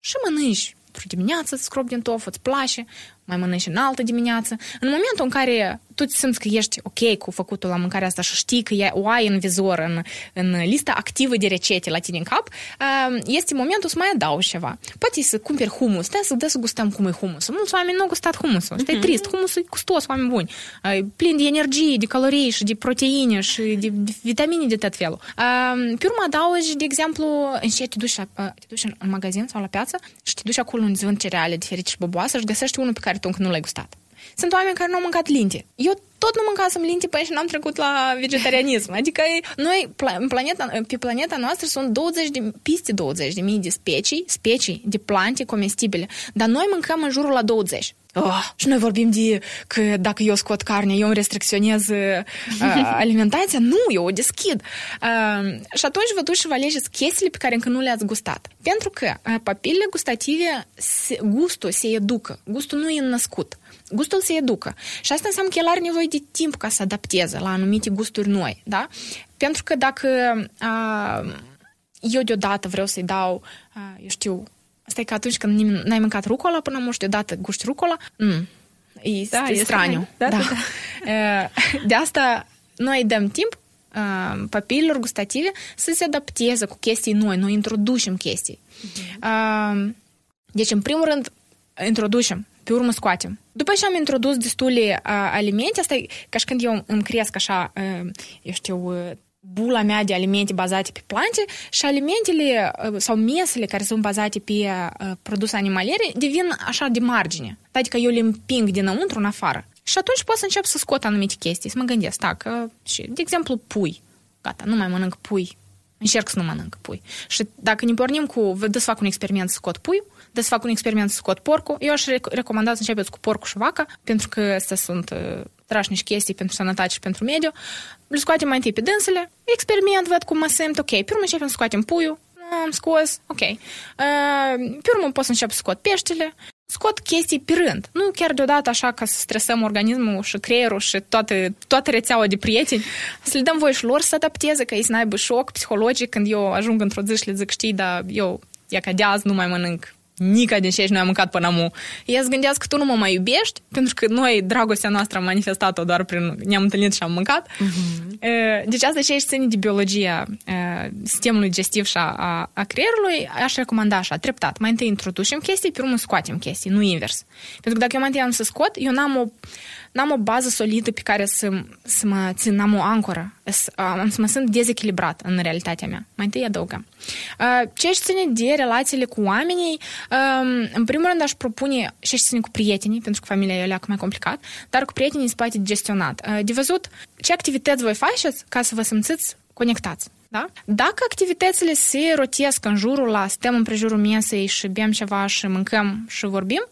Și mănânci pentru dimineață scrob din tofu, îți place, mai mănânci în altă dimineață. În momentul în care tu simți că ești ok cu făcutul la mâncarea asta și știi că o ai în vizor, în, în lista activă de recete la tine în cap, uh, este momentul să mai adaugi ceva. Poate să cumperi humus, da, să dă să gustăm cum e humusul. Mulți oameni nu au gustat humusul. Asta uh-huh. e mhm. trist. Humusul e gustos, oameni buni. Uh, plin de energie, de calorii și de proteine și de, de vitamine de tot felul. Uh, pe urmă adaugi, de exemplu, în ce te duci, la, uh, te duci în, în magazin sau la piață și te duci acolo unde vând cereale diferite și boboase și găsești unul pe care tu încă nu l-ai gustat. Sunt oameni care nu au mâncat linte. Eu tot nu mâncasem linte până și n-am trecut la vegetarianism. Adică noi, planeta, pe planeta noastră sunt 20 de, piste 20 de mii de specii, specii de plante comestibile, dar noi mâncăm în jurul la 20. Oh, și noi vorbim de că dacă eu scot carne, eu îmi restricționez uh, alimentația. Nu, eu o deschid. Uh, și atunci vă duci și vă alegeți chestiile pe care încă nu le-ați gustat. Pentru că uh, papilele gustative, se, gustul se educă. Gustul nu e născut. Gustul se educă. Și asta înseamnă că el are nevoie de timp ca să adapteze la anumite gusturi noi. Da? Pentru că dacă uh, eu deodată vreau să-i dau, uh, eu știu, Asta e că atunci când n-ai mâncat rucola până nu știu, deodată guști rucola, mm, e, da, e straniu. Da, da. da. De asta noi dăm timp papilelor gustative să se adapteze cu chestii noi, noi introducem chestii. Uh-huh. Deci, în primul rând, introducem, pe urmă scoatem. După ce am introdus destule alimente, asta e ca și când eu îmi cresc așa, eu știu, bula mea de alimente bazate pe plante și alimentele sau mesele care sunt bazate pe uh, produse animaliere devin așa de margine. Adică eu le împing dinăuntru în afară. Și atunci pot să încep să scot anumite chestii, să mă gândesc, da, că, și, de exemplu, pui. Gata, nu mai mănânc pui. Încerc să nu mănânc pui. Și dacă ne pornim cu, dă să fac un experiment să scot pui, dă să fac un experiment să scot porcul, eu aș recomanda să începeți cu porcul și vaca, pentru că astea sunt uh, strașnici chestii pentru sănătate și pentru mediu. Le scoatem mai întâi pe dânsele, experiment, văd cum mă simt, ok, pe urmă începem să scoatem puiul, am scos, ok. Uh, pe urmă pot să încep să scot peștele, scot chestii pe rând. Nu chiar deodată așa ca să stresăm organismul și creierul și toate, toată rețeaua de prieteni. Să le dăm voie și lor să adapteze, ca ei să n-aibă șoc psihologic când eu ajung într-o zi și le zic, știi, dar eu, e ca de azi nu mai mănânc Nica din ce nu am mâncat până amu. Ea se gândească că tu nu mă mai iubești, pentru că noi dragostea noastră am manifestat-o doar prin ne-am întâlnit și am mâncat. Uh-huh. Deci asta ce ești ține de biologia sistemului digestiv și a, a creierului, aș recomanda așa, treptat. Mai întâi introducem chestii, pe urmă scoatem chestii, nu invers. Pentru că dacă eu mai întâi am să scot, eu n-am o n-am o bază solidă pe care să, să mă țin, n-am o ancoră, să, să mă simt dezechilibrat în realitatea mea. Mai întâi adăugăm. Ce aș ține de relațiile cu oamenii, în primul rând aș propune și aș ține cu prietenii, pentru că familia e mai complicat, dar cu prietenii se poate gestionat. De văzut ce activități voi faceți ca să vă simțiți conectați. Da? Dacă activitățile se rotesc în jurul la, stăm în prejurul mesei și bem ceva și mâncăm și vorbim,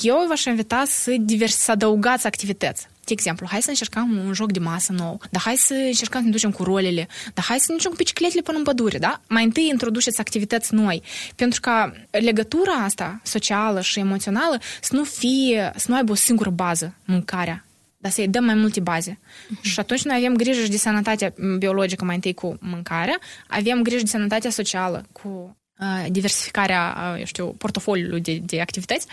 eu v-aș invita să, divers, să adăugați activități. De exemplu, hai să încercăm un joc de masă nou, dar hai să încercăm să ne ducem cu rolele, dar hai să ne ducem cu bicicletele până în pădure, da? Mai întâi introduceți activități noi, pentru că legătura asta socială și emoțională să nu fie, să nu aibă o singură bază, mâncarea, dar să-i dăm mai multe baze. Uh-huh. Și atunci noi avem grijă și de sănătatea biologică mai întâi cu mâncarea, avem grijă de sănătatea socială cu diversificarea, eu știu, portofoliului de, de activități.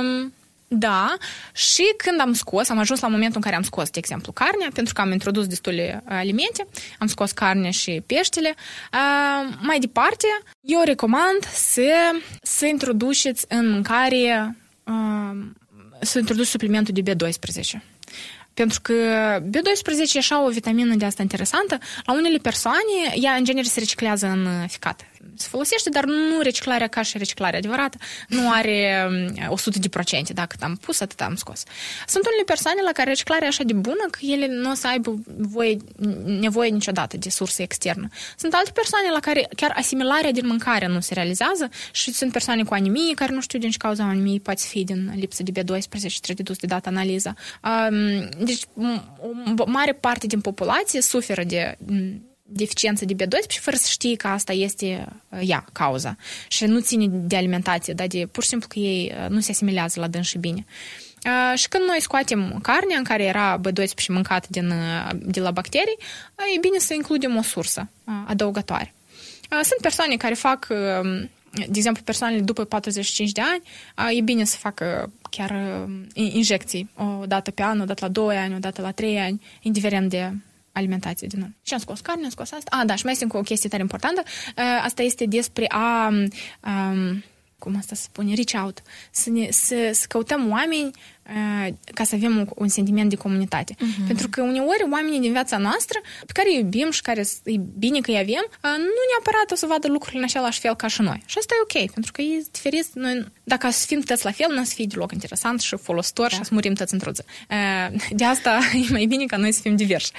Um, da, și când am scos, am ajuns la momentul în care am scos, de exemplu, carnea, pentru că am introdus destule alimente, am scos carnea și peștele. Uh, mai departe, eu recomand să, să introduceți în mâncare, uh, să introduceți suplimentul de B12. Pentru că B12 e așa o vitamină de asta interesantă. La unele persoane, ea în genere se reciclează în ficat se folosește, dar nu reciclarea ca și reciclarea adevărată, nu are 100 um, de procente. Dacă am pus, atât am scos. Sunt unele persoane la care reciclarea e așa de bună că ele nu o să aibă voie, nevoie niciodată de sursă externă. Sunt alte persoane la care chiar asimilarea din mâncare nu se realizează și sunt persoane cu anemie care nu știu din ce cauza anemiei, poate fi din lipsă de B12 și trebuie dus de dată analiza. Um, deci, o mare parte din populație suferă de deficiență de B12 fără să știe că asta este uh, ea, cauza. Și nu ține de alimentație, dar de pur și simplu că ei uh, nu se asimilează la dânsi bine. Uh, și când noi scoatem carnea în care era B12 mâncat din, de la bacterii, e bine să includem o sursă adăugătoare. Sunt persoane care fac de exemplu, persoanele după 45 de ani, e bine să facă chiar injecții o dată pe an, o dată la 2 ani, o dată la 3 ani, indiferent de alimentație din nou. Și am scos carne, am scos asta. Ah, da, și mai este încă o chestie tare importantă. Asta este despre a... Um, cum asta se spune, reach out, să, ne, să, să căutăm oameni ca să avem un, un sentiment de comunitate. Uh-huh. Pentru că uneori oamenii din viața noastră, pe care îi iubim și care e bine că îi avem, nu neapărat o să vadă lucrurile în același fel ca și noi. Și asta e ok, pentru că e diferit. Noi, dacă să fim toți la fel, nu o să fie deloc interesant și folositor da. și să murim toți într-o zi. De asta e mai bine ca noi să fim diversi.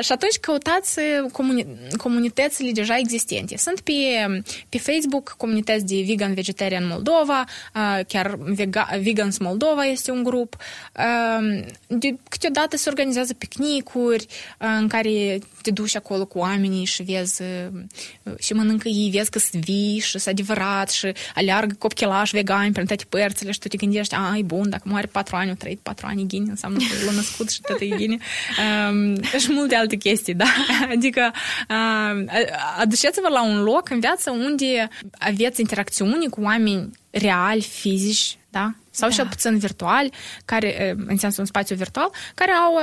Și atunci căutați comuni- comunitățile deja existente. Sunt pe, pe Facebook comunități de vegan vegetarian Moldova, chiar Vega- Vegans Moldova este un grup, grup. Ehm, de câteodată se organizează picnicuri în care te duci acolo cu oamenii și vezi și mănâncă ei, vezi că sunt vii și sunt adevărat și aleargă copchilași vegani prin toate părțile și tu te gândești, a, e bun, dacă moare patru ani, o trăit patru ani, e ghine, înseamnă că l-a născut și tot e ghine. Um, și multe alte chestii, da? Adică uh, aduceți-vă la un loc în viață unde aveți interacțiuni cu oameni reali, fizici, da? Sau da. cel puțin virtual, care, în sensul un spațiu virtual, care au,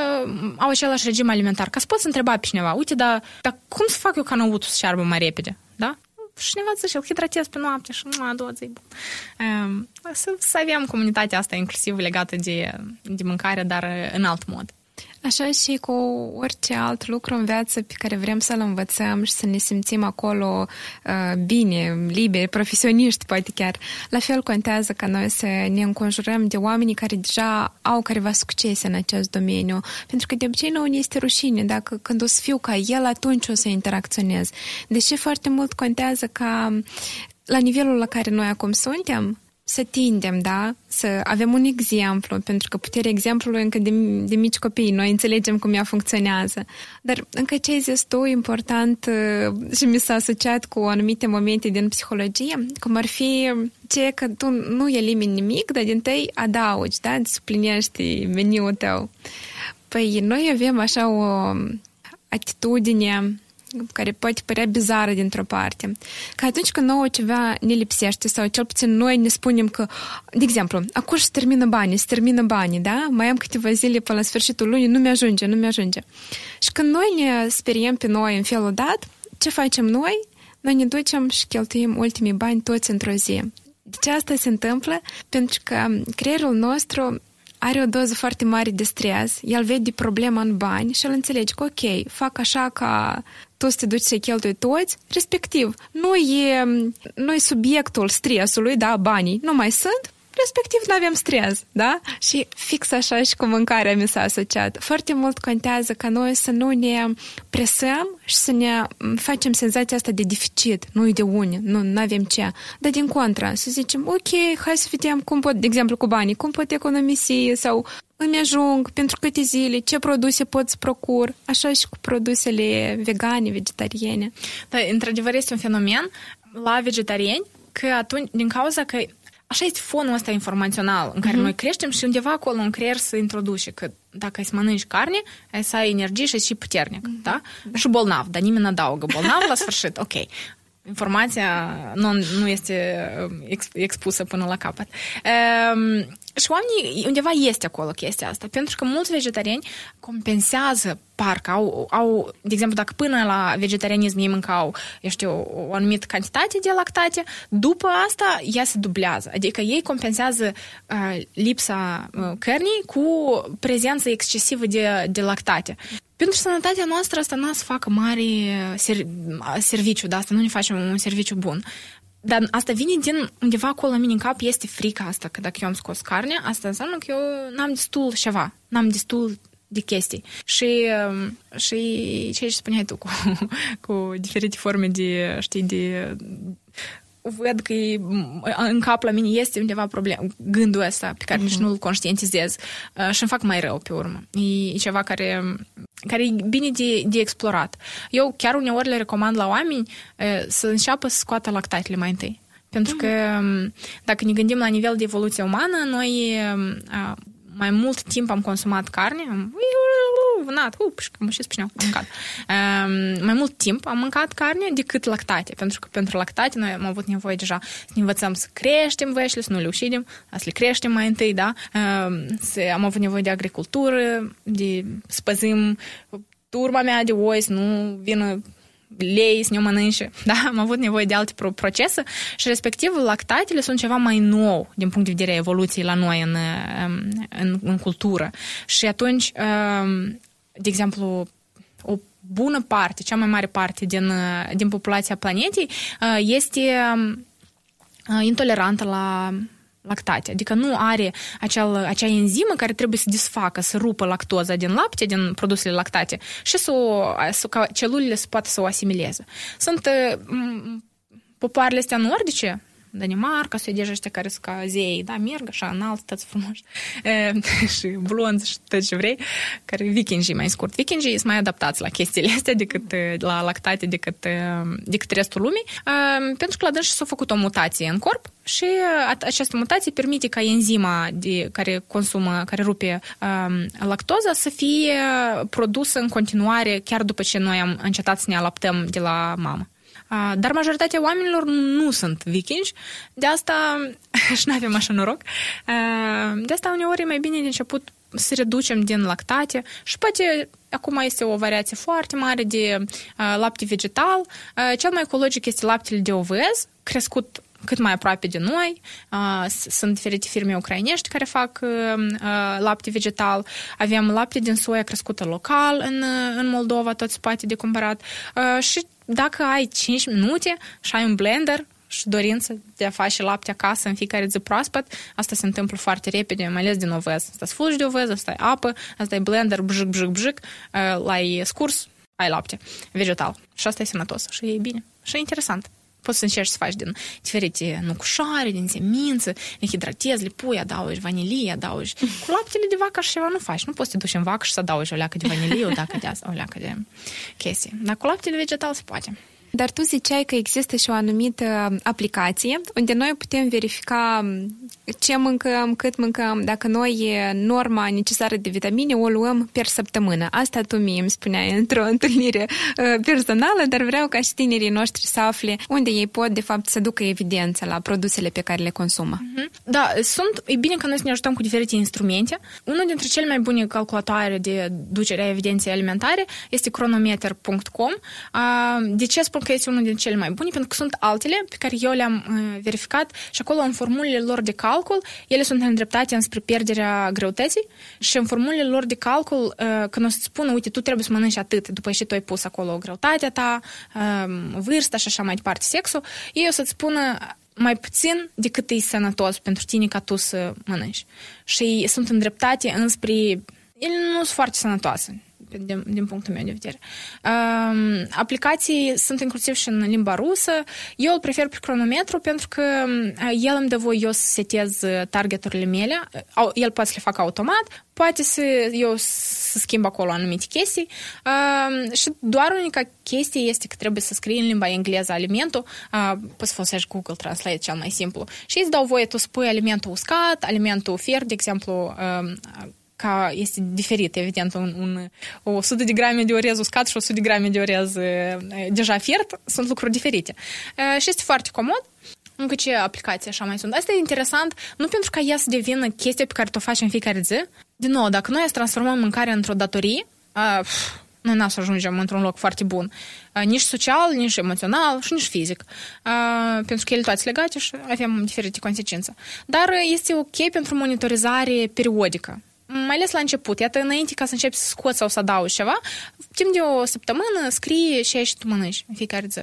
au același regim alimentar. Ca să poți întreba pe cineva, uite, dar, dar cum să fac eu ca năutul să șearbă mai repede? Da? Și cineva zice, îl hidratez pe noapte și nu, a doua zi. Să, să avem comunitatea asta inclusiv legată de, de mâncare, dar în alt mod. Așa și cu orice alt lucru în viață pe care vrem să-l învățăm și să ne simțim acolo uh, bine, liberi, profesioniști, poate chiar. La fel contează ca noi să ne înconjurăm de oamenii care deja au careva succese în acest domeniu. Pentru că de obicei nu este rușine. Dacă când o să fiu ca el, atunci o să interacționez. Deși foarte mult contează ca la nivelul la care noi acum suntem, să tindem, da? Să avem un exemplu, pentru că puterea exemplului încă de, de mici copii, noi înțelegem cum ea funcționează. Dar încă ce ai zis tu, important uh, și mi s-a asociat cu anumite momente din psihologie, cum ar fi ce că tu nu elimini nimic, dar din tăi adaugi, da? Suplinești meniul tău. Păi noi avem așa o atitudine care poate părea bizară dintr-o parte. Că atunci când nouă ceva ne lipsește sau cel puțin noi ne spunem că, de exemplu, acum se termină banii, se termină banii, da? Mai am câteva zile până la sfârșitul lunii, nu mi-ajunge, nu mi-ajunge. Și când noi ne speriem pe noi în felul dat, ce facem noi? Noi ne ducem și cheltuim ultimii bani toți într-o zi. De ce asta se întâmplă? Pentru că creierul nostru are o doză foarte mare de stres, el vede problema în bani și el înțelege că ok, fac așa ca tu să te duci să cheltui toți, respectiv, nu e, nu e subiectul stresului, da, banii nu mai sunt, respectiv nu avem stres, da? Și fix așa și cu mâncarea mi s-a asociat. Foarte mult contează ca noi să nu ne presăm și să ne facem senzația asta de deficit, nu de unii, nu avem ce. Dar din contra, să zicem, ok, hai să vedem cum pot, de exemplu cu banii, cum pot economisi sau îmi ajung pentru câte zile, ce produse pot să procur, așa și cu produsele vegane, vegetariene. Da, într-adevăr este un fenomen la vegetariani că atunci, din cauza că așa este fonul ăsta informațional în care uh-huh. noi creștem și undeva acolo în creier să introduce că dacă ai să mănânci carne, ai să ai energie și ai și puternic, uh-huh. da? da? Și bolnav, dar nimeni nu adaugă bolnav la sfârșit, ok. Informația nu, nu este expusă până la capăt. Um, și oamenii, undeva este acolo chestia asta, pentru că mulți vegetariani compensează parcă, au, au de exemplu, dacă până la vegetarianism ei mâncau, eu știu, o, o anumită cantitate de lactate, după asta ea se dublează. Adică ei compensează uh, lipsa uh, cărnii cu prezența excesivă de, de lactate. Pentru sănătatea noastră asta nu să facă mare ser, serviciu, de asta nu ne facem un serviciu bun. Dar asta vine din undeva acolo la mine în cap, este frica asta, că dacă eu am scos carne, asta înseamnă că eu n-am destul ceva, n-am destul de chestii. Și, um, și ce spuneai tu cu, cu diferite forme de, știi, de văd că în cap la mine este undeva problem, gândul ăsta pe care uh-huh. nici mhm. nu-l conștientizez uh, și îmi fac mai rău pe urmă. E, e ceva care, care e bine de, de explorat. Eu chiar uneori le recomand la oameni uh, să înceapă să scoată lactatele mai întâi. Pentru uh-huh. că um, dacă ne gândim la nivel de evoluție umană, noi uh, mai mult timp am consumat carne, uh, vânat, uh, și cam și spune, am mâncat. Uh, mai mult timp am mâncat carne decât lactate, pentru că pentru lactate noi am avut nevoie deja să ne învățăm să creștem veșile, să nu le ucidem, să le creștem mai întâi, da? Uh, să, am avut nevoie de agricultură, de spăzim turma mea de oi, să nu vină lei să ne mănânce. Da? Am avut nevoie de alte procese și respectiv lactatele sunt ceva mai nou din punct de vedere a evoluției la noi în, în, în cultură. Și atunci, um, de exemplu, o bună parte, cea mai mare parte din, din populația planetei uh, este um, uh, intolerantă la lactate. Adică nu are acel, acea enzimă care trebuie să desfacă, să rupă lactoza din lapte, din produsele lactate și să, o, să ca celulele să poată să o asimileze. Sunt popoarele astea nordice, Danimarca, suedezi ăștia care sunt ca zei, da, merg așa înalt, toți frumoși, e, și blonzi și tot ce vrei, care vikingii mai scurt. Vikingii sunt mai adaptați la chestiile astea decât la lactate, decât, decât restul lumii, e, pentru că la dânsi s-a făcut o mutație în corp și această mutație permite ca enzima de, care consumă, care rupe um, lactoza să fie produsă în continuare chiar după ce noi am încetat să ne alaptăm de la mamă. Dar majoritatea oamenilor nu sunt vikingi, de asta și nu avem așa noroc. De asta uneori e mai bine de început să reducem din lactate și poate acum este o variație foarte mare de lapte vegetal. Cel mai ecologic este laptele de ovez, crescut cât mai aproape de noi. Sunt diferite firme ucrainești care fac lapte vegetal. Avem lapte din soia crescută local în, în Moldova, tot se poate de cumpărat. Și dacă ai 5 minute și ai un blender și dorință de a face lapte acasă în fiecare zi proaspăt, asta se întâmplă foarte repede, mai ales din ovez. Asta fulgi de ovez, asta e apă, asta e blender, bjic, bjic, bjic, l-ai scurs, ai lapte vegetal. Și asta e sănătos și e bine. Și e interesant. Poți să încerci să faci din diferite nucușoare, din semințe, le hidratezi, le pui, adaugi vanilie, adaugi. Cu laptele de vacă și ceva nu faci. Nu poți să te duci în vacă și să adaugi o leacă de vanilie, o leacă de asta, o leacă de chestii. Dar cu laptele vegetal se poate. Dar tu ziceai că există și o anumită aplicație unde noi putem verifica ce mâncăm, cât mâncăm, dacă noi norma necesară de vitamine o luăm per săptămână. Asta tu mie îmi spuneai într-o întâlnire uh, personală, dar vreau ca și tinerii noștri să afle unde ei pot, de fapt, să ducă evidență la produsele pe care le consumă. Mm-hmm. Da, sunt, e bine că noi să ne ajutăm cu diferite instrumente. Unul dintre cele mai bune calculatoare de ducere a evidenței alimentare este chronometer.com. De ce spun că este unul din cele mai bune? Pentru că sunt altele pe care eu le-am uh, verificat și acolo în formulele lor de calcul calcul, ele sunt îndreptate înspre pierderea greutății și în formulele lor de calcul, uh, când o să-ți spună, uite, tu trebuie să mănânci atât, după ce tu ai pus acolo greutatea ta, um, vârsta și așa mai departe, sexul, ei o să-ți spună mai puțin decât e sănătos pentru tine ca tu să mănânci. Și sunt îndreptate înspre... Ele nu sunt foarte sănătoase din, din punctul meu de vedere. Um, aplicații sunt inclusiv și în limba rusă. Eu îl prefer pe cronometru pentru că el îmi dă voie eu să setez targeturile mele. El poate să le fac automat, poate să eu să schimb acolo anumite chestii uh, și doar unica chestie este că trebuie să scrii în limba engleză alimentul, uh, poți să folosești Google Translate cel mai simplu și îți dau voie tu spui alimentul uscat, alimentul fier, de exemplu, uh, ca este diferit, evident, un, un, 100 de grame de orez uscat și 100 de grame de orez deja fiert sunt lucruri diferite. Și este foarte comod. Încă ce aplicații așa mai sunt. Asta e interesant, nu pentru ca ea să devină chestia pe care o faci în fiecare zi. Din nou, dacă noi să transformăm mâncarea într-o datorie, uh, noi n-am să ajungem într-un loc foarte bun. Uh, nici social, nici emoțional și nici fizic. Uh, pentru că ele toate legate și avem diferite consecințe. Dar este ok pentru monitorizare periodică mai ales la început, iată, înainte ca să începi să scoți sau să adaugi ceva, timp de o săptămână scrie ce ai și tu mănânci în fiecare zi.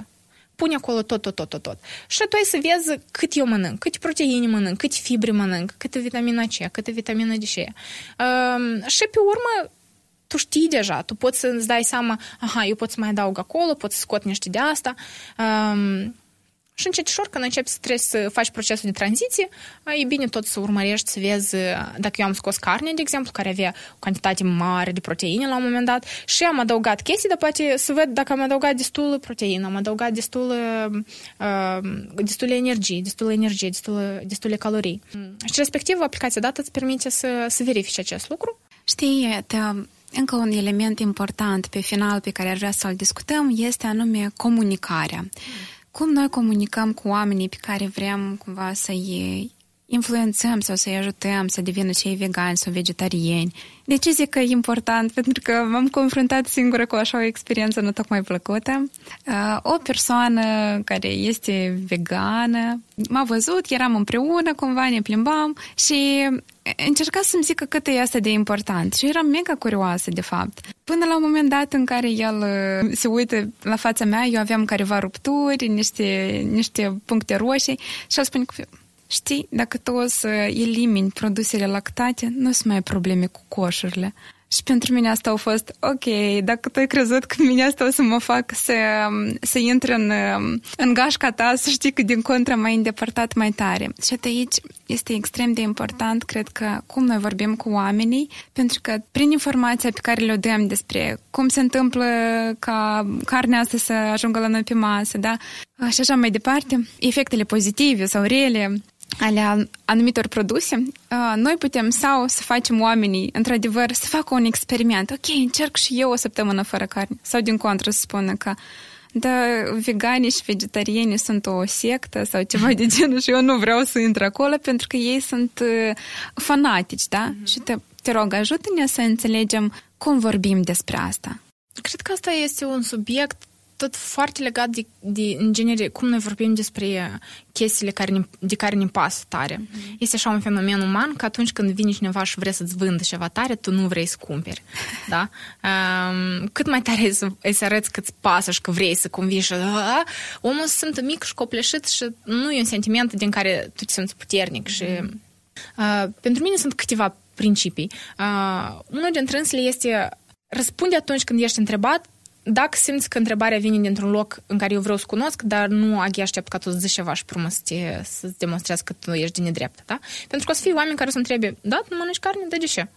Pune acolo tot, tot, tot, tot, tot. Și tu ai să vezi cât eu mănânc, câte proteine mănânc, câte fibre mănânc, câte vitamina C, câte vitamina D. Uh, și pe urmă, tu știi deja, tu poți să-ți dai seama, aha, eu pot să mai adaug acolo, pot să scot niște de asta. Uh, și încetișor, când începi să trebuie să faci procesul de tranziție, e bine tot să urmărești, să vezi dacă eu am scos carne, de exemplu, care avea o cantitate mare de proteine la un moment dat și am adăugat chestii, dar poate să văd dacă am adăugat destul proteină, am adăugat destul, uh, destul energie, destul energie, destul, destule calorii. Mm. Și respectiv aplicația dată îți permite să, să verifici acest lucru. Știi, te, încă un element important pe final pe care ar vrea să-l discutăm este anume comunicarea. Cum noi comunicăm cu oamenii pe care vrem cumva să-i influențăm sau să-i ajutăm să devină cei vegani sau vegetariani. De ce zic că e important? Pentru că m-am confruntat singură cu așa o experiență nu tocmai plăcută. Uh, o persoană care este vegană m-a văzut, eram împreună, cumva ne plimbam și încerca să-mi zică cât e asta de important și eram mega curioasă, de fapt. Până la un moment dat în care el uh, se uită la fața mea, eu aveam careva rupturi, niște, niște puncte roșii și el spune că Știi, dacă tu o să elimini produsele lactate, nu o să mai ai probleme cu coșurile. Și pentru mine asta a fost, ok, dacă tu ai crezut că mine asta o să mă fac să, să intru în, în gașca ta, să știi că din contră m-ai îndepărtat mai tare. Și aici este extrem de important, cred că, cum noi vorbim cu oamenii, pentru că prin informația pe care le-o dăm despre cum se întâmplă ca carnea asta să ajungă la noi pe masă, da? Și așa mai departe, efectele pozitive sau rele, ale anumitor produse, noi putem sau să facem oamenii, într-adevăr, să facă un experiment. Ok, încerc și eu o săptămână fără carne. Sau din contră să spună că da, veganii și vegetarianii sunt o sectă sau ceva de genul și eu nu vreau să intru acolo pentru că ei sunt fanatici, da? Mm-hmm. Și te, te rog, ajută-ne să înțelegem cum vorbim despre asta. Cred că asta este un subiect tot foarte legat de, de, în genere, cum noi vorbim despre chestiile care ne, de care ne pasă tare. Mm-hmm. Este așa un fenomen uman că atunci când vine cineva și vrea să-ți vândă ceva tare, tu nu vrei să cumperi. Da? Um, cât mai tare să, să arăți că îți pasă și că vrei să convingi, omul se simte mic și copleșit și nu e un sentiment din care tu te simți puternic. Mm-hmm. Și, uh, pentru mine sunt câteva principii. Uh, unul dintre însele este răspunde atunci când ești întrebat dacă simți că întrebarea vine dintr-un loc în care eu vreau să cunosc, dar nu aghi aștept ca tu să zici ceva și frumos să să-ți demonstrezi că tu ești din nedrept, da? Pentru că o să fie oameni care să întrebe, da, tu mănânci carne? Da, de ce?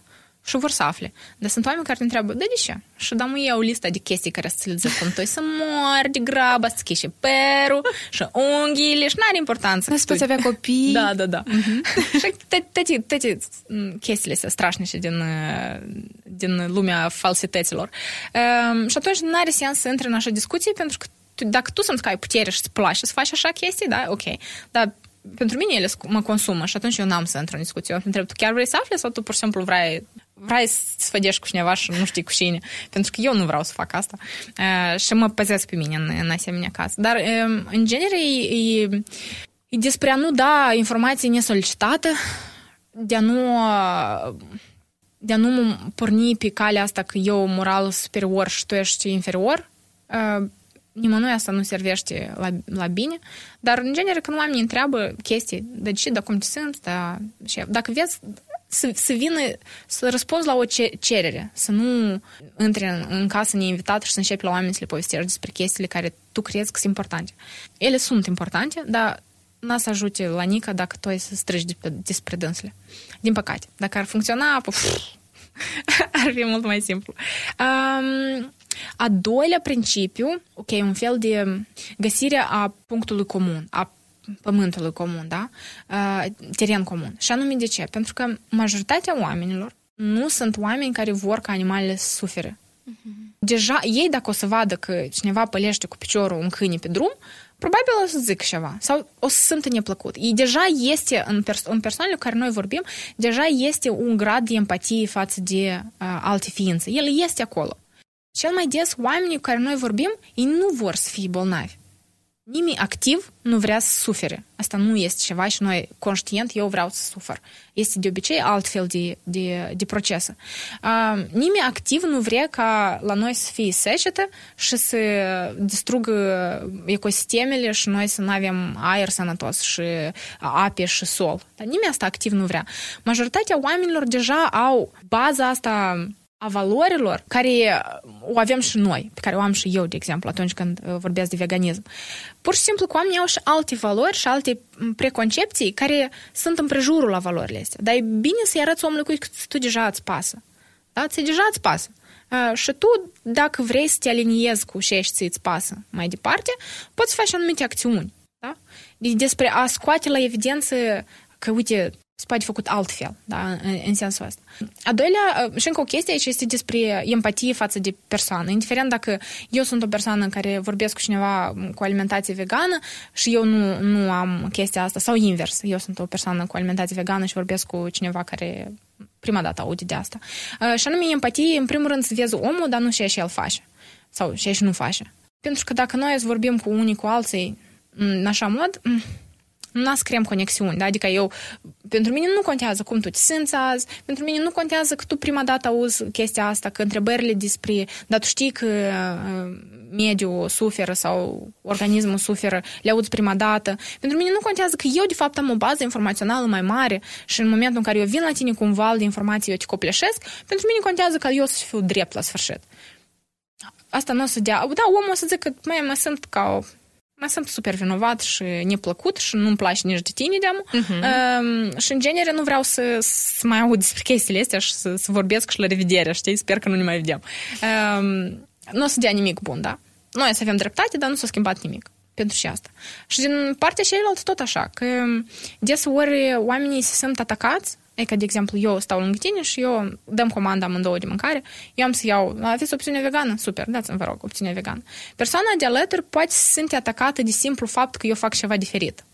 Și vor să afle. Dar sunt oameni care te întreabă, da, de ce? Și dăm ei o listă de chestii care să le zic cum tu să mori de grabă, să și perul, și unghiile, și n-are importanță. Nu poți avea copii. Da, da, da. Uh-huh. și toate, toate chestiile astea strașnice din, din lumea falsităților. Um, și atunci nu are sens să intri în așa discuție, pentru că dacă tu simți că ai putere și îți place să faci așa chestii, da, ok. Dar pentru mine ele mă consumă și atunci eu n-am să intru în discuție. Eu întreb, tu chiar vrei să afli sau tu pur și simplu vrei vrei să sfădești cu cineva și nu știi cu cine. Pentru că eu nu vreau să fac asta. Uh, și mă păzesc pe mine în, în asemenea caz. Dar, uh, în genere, e, e despre a nu da informații nesolicitate, de a nu de a nu porni pe calea asta că eu moral superior și tu ești inferior, uh, nimănui asta nu servește la, la bine, dar în genere când oamenii întreabă chestii, de ce, de cum te simți, da, și dacă vezi să, să vină, să răspunzi la o cerere, să nu intri în, în casă neinvitat și să începi la oameni să le povestești despre chestiile care tu crezi că sunt importante. Ele sunt importante, dar n-a să ajute la Nica dacă tu ai să strigi despre dânsele. Din păcate. Dacă ar funcționa, puf, ar fi mult mai simplu. Um, a doilea principiu, ok, un fel de găsire a punctului comun, a pământului comun, da? Uh, teren comun. Și anume de ce? Pentru că majoritatea oamenilor nu sunt oameni care vor ca animalele să sufere. Uh-huh. Deja, ei dacă o să vadă că cineva pălește cu piciorul un câine pe drum, probabil o să zic ceva sau o să simtă neplăcut. E deja este în, pers- în persoanele cu care noi vorbim, deja este un grad de empatie față de uh, alte ființe. El este acolo. Cel mai des, oamenii cu care noi vorbim, ei nu vor să fie bolnavi. Nimeni activ nu vrea să sufere. Asta nu este ceva și noi, conștient, eu vreau să sufăr. Este de obicei altfel de, de, de procesă. Uh, nimeni activ nu vrea ca la noi să fie secetă și să distrugă ecosistemele și noi să nu avem aer sănătos și ape și sol. Dar nimeni asta activ nu vrea. Majoritatea oamenilor deja au baza asta a valorilor care o avem și noi, pe care o am și eu, de exemplu, atunci când uh, vorbesc de veganism. Pur și simplu, cu oamenii au și alte valori și alte preconcepții care sunt în prejurul la valorile astea. Dar e bine să-i arăți omului că tu deja îți pasă. Da? Ți deja îți pasă. Uh, și tu, dacă vrei să te aliniezi cu ce ești îți pasă mai departe, poți face anumite acțiuni. Da? Despre a scoate la evidență că, uite, se poate făcut altfel, da, în, în sensul ăsta. A doilea, și încă o chestie aici este despre empatie față de persoană. Indiferent dacă eu sunt o persoană care vorbesc cu cineva cu alimentație vegană și eu nu, nu am chestia asta, sau invers, eu sunt o persoană cu alimentație vegană și vorbesc cu cineva care prima dată aude de asta. Și anume empatie, în primul rând, să vezi omul, dar nu și el face. Sau și nu face. Pentru că dacă noi vorbim cu unii cu alții în așa mod, nu creăm conexiuni, da? Adică eu, pentru mine nu contează cum tu te simți azi, pentru mine nu contează că tu prima dată auzi chestia asta, că întrebările despre, dar tu știi că uh, mediul suferă sau organismul suferă, le auzi prima dată. Pentru mine nu contează că eu, de fapt, am o bază informațională mai mare și în momentul în care eu vin la tine cu un val de informații, eu te copleșesc, pentru mine contează că eu să fiu drept la sfârșit. Asta nu o să dea... Da, omul o să zică că mai mă sunt ca o mă simt super vinovat și neplăcut și nu-mi place nici de tine, deamă. Uh-huh. Uh, și, în genere, nu vreau să, să mai aud despre chestiile astea și să, să vorbesc și la revedere, știi? Sper că nu ne mai vedem. Uh, nu o să dea nimic bun, da? Noi să avem dreptate, dar nu s-a schimbat nimic pentru și asta. Și din partea cealaltă tot așa, că deseori oamenii se simt atacați E ca, de exemplu, eu stau lângă tine și eu dăm comanda amândouă de mâncare, eu am să iau, aveți opțiune vegană? Super, dați-mi, vă rog, opțiune vegană. Persoana de alături poate să simte atacată de simplu fapt că eu fac ceva diferit.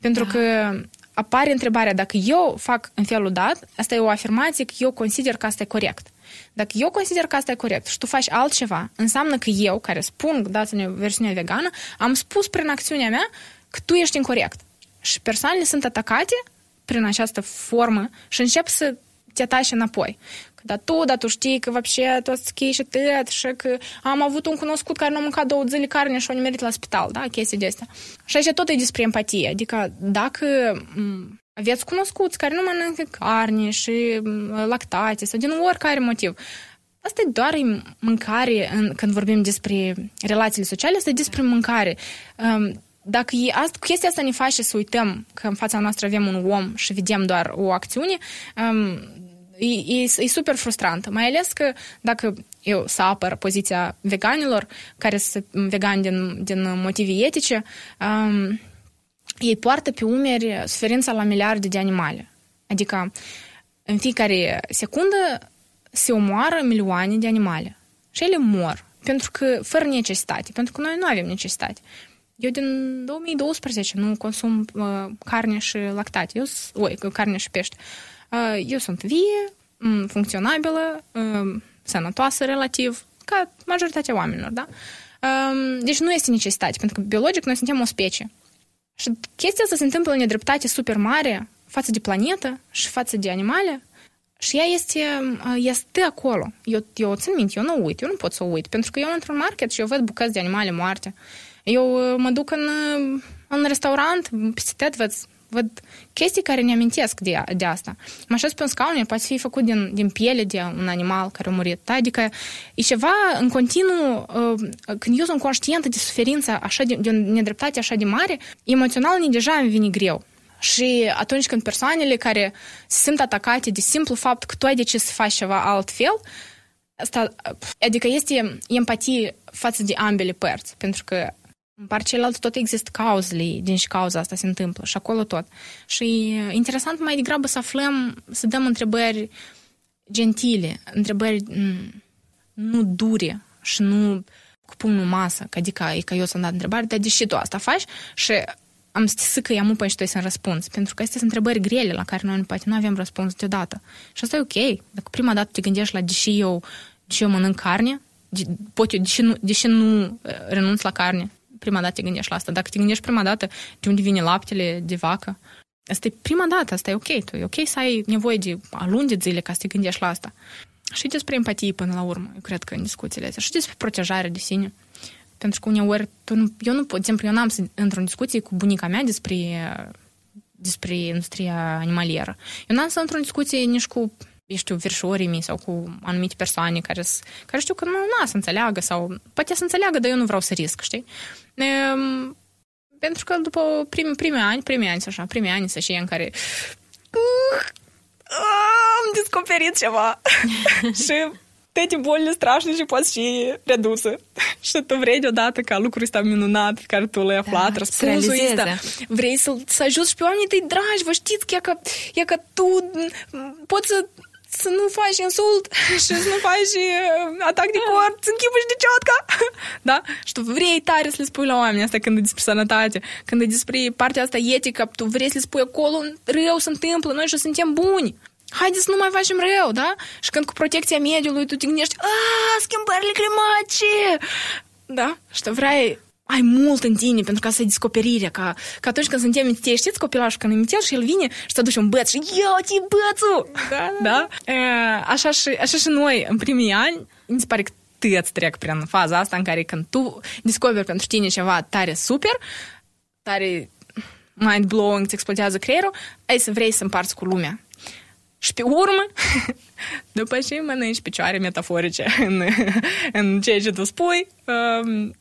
Pentru da. că apare întrebarea, dacă eu fac în felul dat, asta e o afirmație că eu consider că asta e corect. Dacă eu consider că asta e corect și tu faci altceva, înseamnă că eu, care spun, dați-ne versiunea vegană, am spus prin acțiunea mea că tu ești incorrect. Și persoanele sunt atacate prin această formă și încep să te atași înapoi. Că da tu, da tu știi că вообще tu schii și tăt și că am avut un cunoscut care nu a mâncat două zile carne și a nimerit la spital, da, chestii de astea. Și aici tot e despre empatie, adică dacă aveți cunoscuți care nu mănâncă carne și lactate sau din oricare motiv, Asta e doar mâncare în, când vorbim despre relațiile sociale, asta e despre mâncare. Um, dacă e, asta, chestia asta ne face să uităm că în fața noastră avem un om și vedem doar o acțiune, um, e, e, e super frustrantă. Mai ales că dacă eu să apăr poziția veganilor, care sunt vegani din, din motive etice, um, ei poartă pe umeri suferința la miliarde de animale. Adică în fiecare secundă se omoară milioane de animale. Și ele mor. Pentru că, fără necesitate. Pentru că noi nu avem necesitate. Eu din 2012 nu consum uh, carne și lactate. Eu, oi, carne și pește. Uh, eu sunt vie, funcționabilă, uh, sănătoasă relativ, ca majoritatea oamenilor, da? Uh, deci nu este necesitate, pentru că biologic noi suntem o specie. Și chestia asta se întâmplă în nedreptate super mare față de planetă și față de animale și ea este, este acolo. Eu, eu o țin minte, eu nu uit, eu nu pot să o uit, pentru că eu într-un market și eu văd bucăți de animale moarte. Eu uh, mă duc în, uh, în restaurant, peste tot văd, văd chestii care ne amintesc de, de asta. Mă așez pe un scaun, el poate fi făcut din, din piele de un animal care a murit. Da? Adică e ceva în continuu, uh, când eu sunt conștientă de suferința așa de, de o nedreptate așa de mare, emoțional ne deja îmi vine greu. Și atunci când persoanele care se simt atacate de simplu fapt că tu ai decis să faci ceva altfel, asta, adică este empatie față de ambele părți, pentru că în partea celălalt tot există cauzele din și cauza asta se întâmplă și acolo tot. Și interesant mai degrabă să aflăm, să dăm întrebări gentile, întrebări nu dure și nu cu pumnul masă, că adică e că eu să-mi dat întrebare, dar deși tu asta faci și am să că i-am upă și tu să răspuns. Pentru că astea sunt întrebări grele la care noi poate nu avem răspuns deodată. Și asta e ok. Dacă prima dată te gândești la deși eu, deși eu mănânc carne, de, pot eu, deși nu, deși nu renunț la carne, prima dată te gândești la asta. Dacă te gândești prima dată de unde vine laptele de vacă, asta e prima dată, asta e ok. Tu e ok să ai nevoie de luni de zile ca să te gândești la asta. Și despre empatie până la urmă, eu cred că în discuțiile astea. Și despre protejare de sine. Pentru că uneori, tu nu, eu nu pot, de exemplu, eu n-am să într-o discuție cu bunica mea despre, despre industria animalieră. Eu n-am să într-o discuție nici cu eu știu, verșorii mei sau cu anumite persoane care, care știu că nu na, să înțeleagă sau poate să înțeleagă, dar eu nu vreau să risc, știi? E, pentru că după primi, primii ani, primii ani, așa, primii ani să în care uh, am descoperit ceva și toate bolile strașnice și poți și reduse. și tu vrei deodată ca lucrul ăsta minunat pe care tu l-ai aflat, da, răspunsul ăsta. Vrei să, să ajuți și pe oamenii tăi dragi, vă știți că e că, e că tu poți să să nu faci insult și să nu faci uh, atac de cort, să închipuși de ciotca. da? Și tu vrei tare să le spui la oameni asta când e despre sănătate, când e despre partea asta etică, tu vrei să le spui acolo rău se întâmplă, noi și suntem buni. Haideți să nu mai facem rău, da? Și când cu protecția mediului tu te gândești, a, schimbările climatice! Da? Și tu vrei ai mult în tine pentru ca să-i descoperirea, ca, ca atunci când suntem mititei, știți copilașul când e mitel și el vine și te duce un băț și eu ți bățul! Da, da? da? Așa, și, așa și noi, în primii ani, mi se pare că tăți trec prin faza asta în care când tu descoperi pentru tine ceva tare super, tare mind-blowing, îți explodează creierul, ai să vrei să împarți cu lumea. Și pe urmă, după ce mănânci picioare metaforice în, în ceea ce tu spui, um,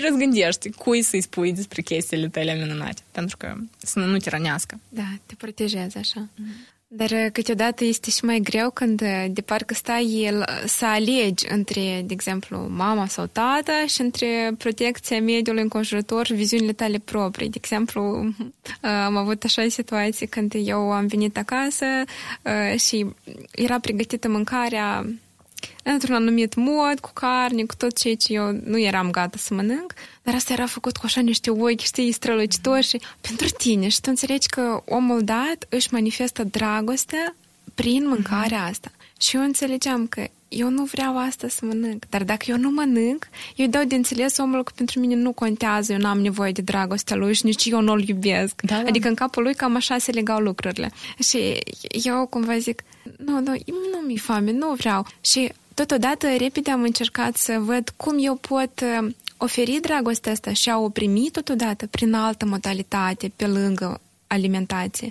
te răzgândești cui să-i spui despre chestiile tale minunate, pentru că să nu te rănească. Da, te protejezi așa. Mm. Dar uh, câteodată este și mai greu când uh, de parcă stai el să alegi între, de exemplu, mama sau tata și între protecția mediului înconjurător și viziunile tale proprii. De exemplu, uh, am avut așa situații când eu am venit acasă și era pregătită mâncarea într-un anumit mod, cu carne, cu tot ceea ce eu nu eram gata să mănânc, dar asta era făcut cu așa niște ochi, știi, strălucitori și pentru tine. Și tu înțelegi că omul dat își manifestă dragostea prin mâncarea mm-hmm. asta. Și eu înțelegeam că eu nu vreau asta să mănânc, dar dacă eu nu mănânc, eu dau de înțeles omul că pentru mine nu contează, eu n-am nevoie de dragostea lui și nici eu nu-l iubesc. Da, da. Adică în capul lui cam așa se legau lucrurile. Și eu cumva zic, nu, nu, nu mi-e foame, nu vreau. Și totodată repede am încercat să văd cum eu pot uh, oferi dragostea asta și a o primi totodată prin altă modalitate pe lângă alimentație.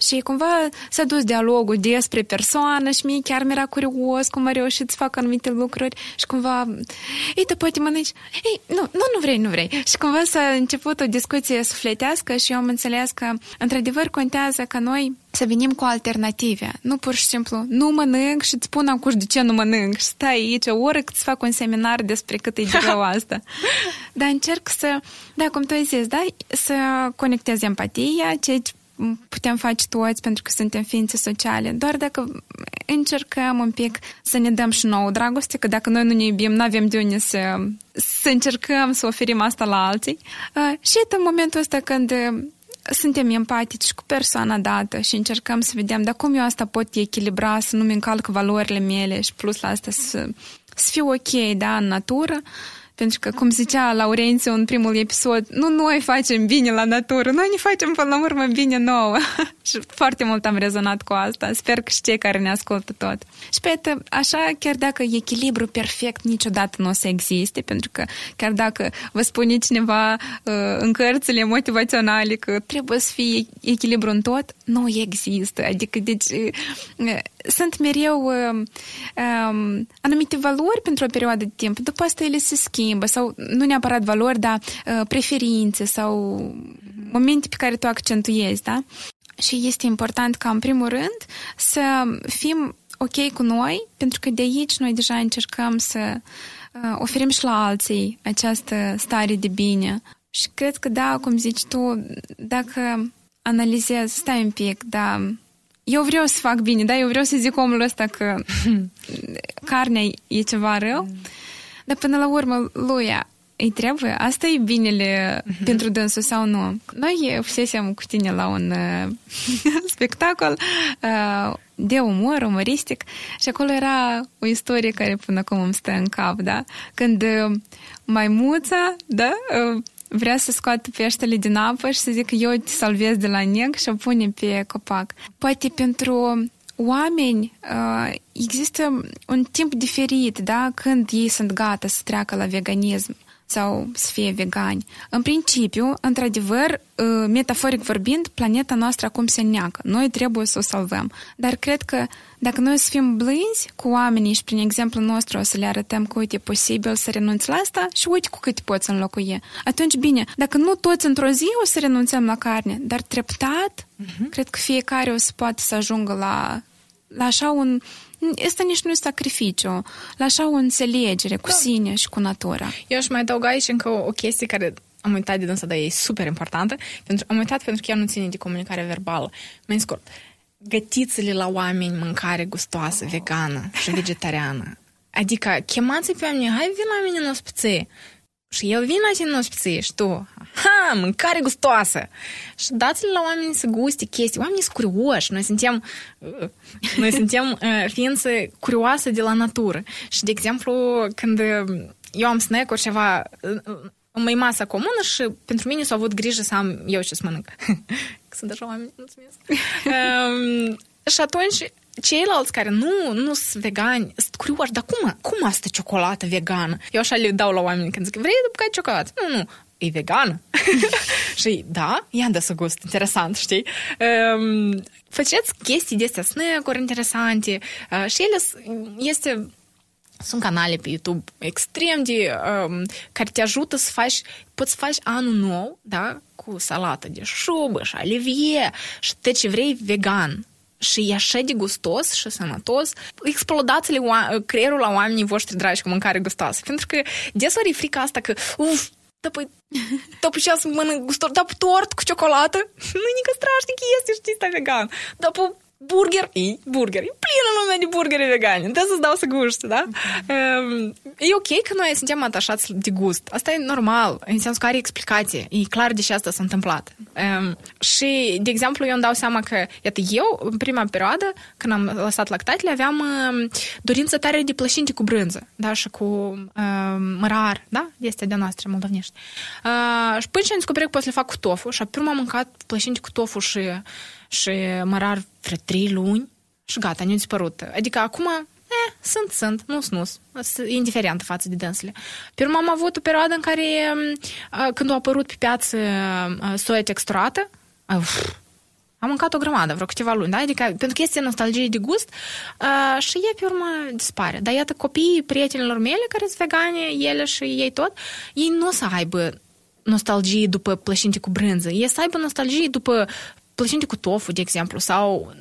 Și cumva s-a dus dialogul despre persoană și mie chiar mi-era curios cum a reușit să facă anumite lucruri și cumva, ei, tu poate mănânci, ei, nu, nu, nu vrei, nu vrei. Și cumva s-a început o discuție sufletească și eu am înțeles că, într-adevăr, contează că noi să venim cu alternative. Nu pur și simplu, nu mănânc și îți spun acum de ce nu mănânc și stai aici o oră cât să fac un seminar despre cât e de rău asta. Dar încerc să, da, cum tu ai zis, da, să conectez empatia, ce putem face toți pentru că suntem ființe sociale, doar dacă încercăm un pic să ne dăm și nouă dragoste, că dacă noi nu ne iubim, nu avem de unde să, să încercăm să oferim asta la alții. Și în momentul ăsta când suntem empatici cu persoana dată și încercăm să vedem dar cum eu asta pot echilibra, să nu-mi încalc valorile mele și plus la asta să, să fiu ok, da, în natură, pentru că, cum zicea Laurențiu în primul episod, nu noi facem bine la natură, noi ne facem până la urmă bine nouă. și foarte mult am rezonat cu asta. Sper că și cei care ne ascultă tot. Și pe așa, chiar dacă echilibru perfect niciodată nu o să existe, pentru că chiar dacă vă spune cineva uh, în cărțile motivaționale că trebuie să fie echilibru în tot, nu există. Adică, deci, uh, sunt mereu uh, um, anumite valori pentru o perioadă de timp, după asta ele se schimbă, sau nu neapărat valori, dar uh, preferințe sau momente pe care tu accentuezi, da? Și este important ca, în primul rând, să fim ok cu noi, pentru că de aici noi deja încercăm să uh, oferim și la alții această stare de bine. Și cred că, da, cum zici tu, dacă analizez, stai un pic, da, eu vreau să fac bine, da, eu vreau să zic omul ăsta că carnea e ceva rău, dar până la urmă lui îi trebuie, asta e binele uh-huh. pentru dânsul sau nu. Noi fusesem cu tine la un uh, spectacol uh, de umor, umoristic și acolo era o istorie care până acum îmi stă în cap, da? Când uh, maimuța, da, uh, vrea să scoată peștele din apă și să zică eu te salvez de la neg și o pune pe copac. Poate pentru oameni uh, există un timp diferit, da, când ei sunt gata să treacă la veganism sau să fie vegani. În principiu, într-adevăr, ă, metaforic vorbind, planeta noastră acum se neacă. Noi trebuie să o salvăm. Dar cred că dacă noi să fim blânzi cu oamenii și prin exemplu nostru o să le arătăm că, uite, e posibil să renunți la asta și uite cu cât poți înlocui. Atunci, bine, dacă nu toți într-o zi o să renunțăm la carne, dar treptat, uh-huh. cred că fiecare o să poată să ajungă la, la așa un, Asta nici nu e sacrificiu. La așa o înțelegere cu da. sine și cu natura. Eu aș mai adăuga aici încă o, o chestie care am uitat de dânsa, dar e super importantă. Pentru, am uitat pentru că ea nu ține de comunicare verbală. Mai scurt, gătiți-le la oameni mâncare gustoasă, vegană și vegetariană. Adică chemați pe oameni, hai vin la mine în ospiție. Și el vine la tine în ospiție și tu, ha, mâncare gustoasă. Și dați-le la oameni să guste chestii. Oamenii sunt curioși. Noi suntem, uh, noi suntem uh, ființe curioase de la natură. Și, de exemplu, când eu am snack-uri ceva, mai masa comună și pentru mine s-a avut grijă să am eu ce să mănânc. Sunt așa oameni, mulțumesc. um, și atunci ceilalți care nu, nu sunt vegani sunt curioși, dar cum, cum asta ciocolată vegană? Eu așa le dau la oameni când zic, vrei de bucai ciocolată? Nu, nu, e vegană. și da, ia de să gust, interesant, știi? Um, faceți chestii de astea, snack interesante uh, și ele este sunt canale pe YouTube extrem de um, care te ajută să faci, poți să faci anul nou, da, cu salată de șubă și olivier și te ce vrei vegan și e așa de gustos și sănătos, explodați-le creierul la oamenii voștri dragi cu mâncare gustoasă. Pentru că desori e frica asta că, uf, da, păi, da, păi să mănânc gustor, da, tort cu ciocolată, nu e nică strașnic este, știți, sta vegan. Da, păi, burger, e burger, e plină lumea de burgeri vegani, trebuie să-ți dau să guști, da? Mm-hmm. E ok că noi suntem atașați de gust, asta e normal, în sensul că are explicație, e clar de ce asta s-a întâmplat. Um, și, de exemplu, eu îmi dau seama că, iată, eu, în prima perioadă, când am lăsat lactatele, aveam um, dorință tare de plășinte cu brânză, da, și cu um, mărar, da, este de noastră moldovnești. Uh, și până ce am descoperit că pot să le fac cu tofu, și apoi am mâncat plășinte cu tofu și și mărar vreo trei luni și gata, ne-a dispărut. Adică acum, eh, sunt, sunt, nu sunt, sunt indiferentă față de dânsele. Pe urmă am avut o perioadă în care, când a apărut pe piață soia texturată, uf, am mâncat o grămadă, vreo câteva luni, da? Adică, pentru că este nostalgie de gust uh, și e pe urmă dispare. Dar iată, copiii prietenilor mele care sunt vegane, ele și ei tot, ei nu o să aibă nostalgie după plășinte cu brânză. Ei să aibă nostalgie după plăcinte cu tofu, de exemplu, sau,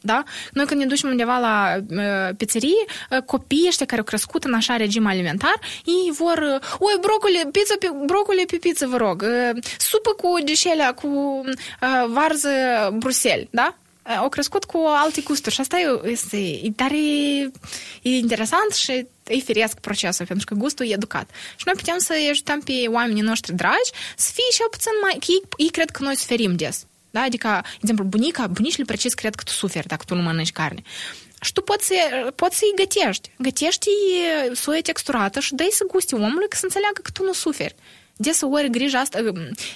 da? Noi când ne ducem undeva la uh, pizzerie, uh, copiii ăștia care au crescut în așa regim alimentar, ei vor, uh, oi, brocoli, pizza pe, brocoli pe pizza, vă rog, uh, supă cu deșelea, cu uh, varză Bruxelles, da? au crescut cu alte gusturi și asta e, este, e tare e interesant și e firesc procesul, pentru că gustul e educat. Și noi putem să ajutăm pe oamenii noștri dragi să fie și puțin mai... Ei, ei cred că noi suferim des. Da? Adică, de exemplu, bunica, bunicile precis cred că tu suferi dacă tu nu mănânci carne. Și tu poți, să, poți să-i gătești. Gătești soia texturată și dai să gusti omului că să înțeleagă că tu nu suferi. ori grija asta,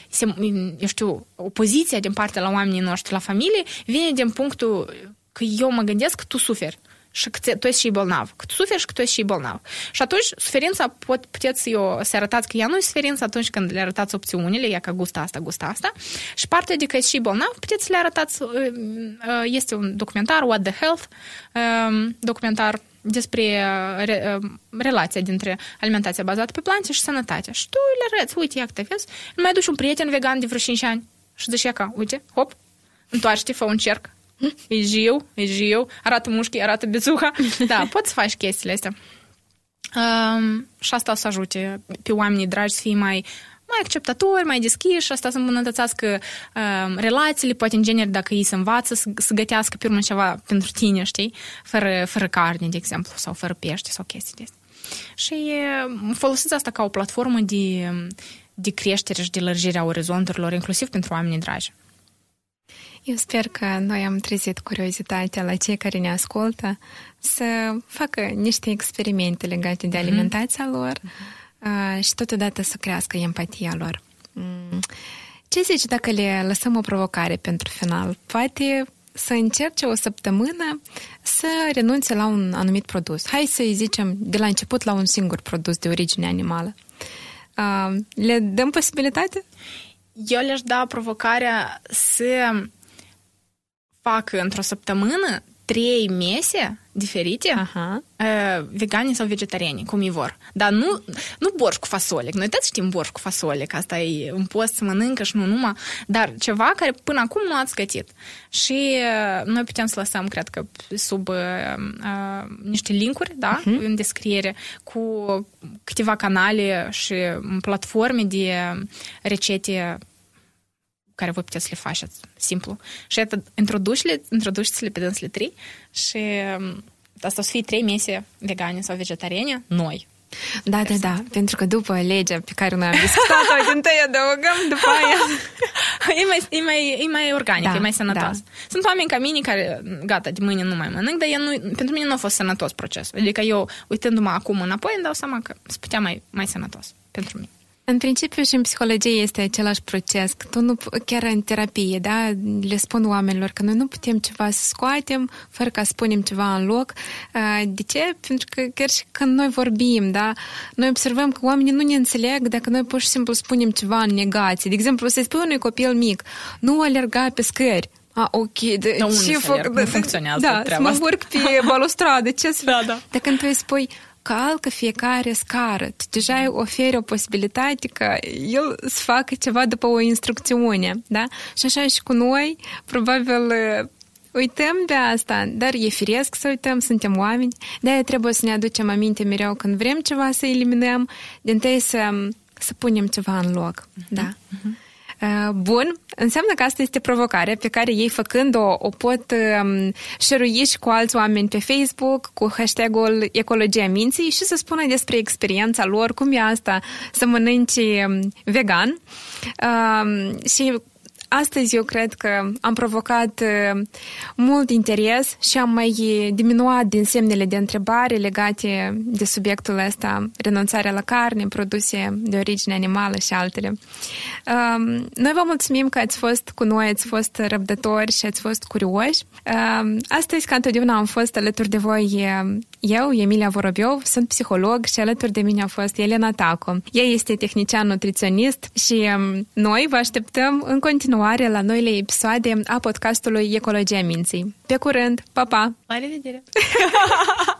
se, eu știu, opoziția din partea la oamenii noștri, la familie, vine din punctul că eu mă gândesc că tu suferi și că tu ești și bolnav. Că tu suferi și că tu ești și bolnav. Și atunci suferința pot, puteți eu să arătați că ea nu e suferință atunci când le arătați opțiunile, ea ca gusta asta, gusta asta. Și partea de că ești și bolnav, puteți să le arătați, uh, uh, este un documentar, What the Health, um, documentar despre uh, re, relația dintre alimentația bazată pe plante și sănătatea. Și tu le arăți, uite, ia te vezi, mai duci un prieten vegan de vreo 5 ani și zici, ca, uite, hop, întoarce-te, fă un cerc, E jiu, e jiu, arată mușchii, arată bețuha. Da, poți să faci chestiile astea. Um, și asta o să ajute pe oamenii dragi să fie mai mai acceptatori, mai deschiși și asta să îmbunătățească um, relațiile, poate în genere dacă ei se învață să, să gătească pe urmă ceva pentru tine, știi? Fără, fără carne, de exemplu, sau fără pește sau chestii de astea. Și folosiți asta ca o platformă de, de creștere și de lărgire a orizonturilor, inclusiv pentru oamenii dragi. Eu sper că noi am trezit curiozitatea la cei care ne ascultă să facă niște experimente legate de mhm. alimentația lor mm-hmm. și totodată să crească empatia lor. Mm. Ce zici dacă le lăsăm o provocare pentru final? Poate să încerce o săptămână să renunțe la un anumit produs. Hai să-i zicem de la început la un singur produs de origine animală. Le dăm posibilitate? Eu le-aș da provocarea să facă într-o săptămână trei mese diferite, Aha. Uh, vegani sau vegetariani, cum e vor. Dar nu, nu borș cu fasole, noi toți știm borș cu fasole, că asta e un post să mănâncă și nu numai, dar ceva care până acum nu ați gătit. Și uh, noi putem să lăsăm, cred că, sub uh, uh, niște linkuri, da, uh-huh. în descriere, cu câteva canale și platforme de rețete care voi puteți să le faceți, simplu. Și atât, introduci-le, introduceți-le pe dânsele trei și um, asta o să fie trei mese vegane sau vegetariene noi. Da, da, da, pentru că după legea pe care noi am discutat-o, din tăi adăugăm după aia. e, mai, e, mai, e mai organic, da, e mai sănătos. Da. Sunt oameni ca mine care, gata, de mâine nu mai mănânc, dar nu, pentru mine nu a fost sănătos procesul. Adică eu, uitându-mă acum înapoi, îmi dau seama că se putea mai, mai sănătos pentru mine. În principiu și în psihologie este același proces. Tu nu, chiar în terapie, da, le spun oamenilor că noi nu putem ceva să scoatem fără ca să spunem ceva în loc. De ce? Pentru că chiar și când noi vorbim, da, noi observăm că oamenii nu ne înțeleg dacă noi pur și simplu spunem ceva în negație. De exemplu, să spui unui copil mic, nu alerga pe scări. A, ok, de da, ce fac? Nu funcționează da, treaba să mă urc pe balustradă, ce să... Da, da. Dar când tu îi spui, calcă fiecare scară. Tu deja îi oferi o posibilitate ca el să facă ceva după o instrucțiune, da? Și așa și cu noi, probabil uităm de asta, dar e firesc să uităm, suntem oameni, de-aia trebuie să ne aducem aminte mereu când vrem ceva să eliminăm, din să, să punem ceva în loc, uh-huh. da? Uh-huh. Uh, bun, înseamnă că asta este provocarea pe care ei făcând-o o pot um, șerui și cu alți oameni pe Facebook cu hashtagul Ecologia Minții și să spună despre experiența lor, cum e asta să mănânci um, vegan. Um, și Astăzi eu cred că am provocat uh, mult interes și am mai diminuat din semnele de întrebare legate de subiectul ăsta, renunțarea la carne, produse de origine animală și altele. Um, noi vă mulțumim că ați fost cu noi, ați fost răbdători și ați fost curioși. Um, astăzi, ca întotdeauna, am fost alături de voi eu, Emilia Vorobiov, sunt psiholog și alături de mine a fost Elena Taco. Ea este tehnician nutriționist și um, noi vă așteptăm în continuare la noile episoade a podcastului Ecologia Minții. Pe curând! Pa, pa! La revedere!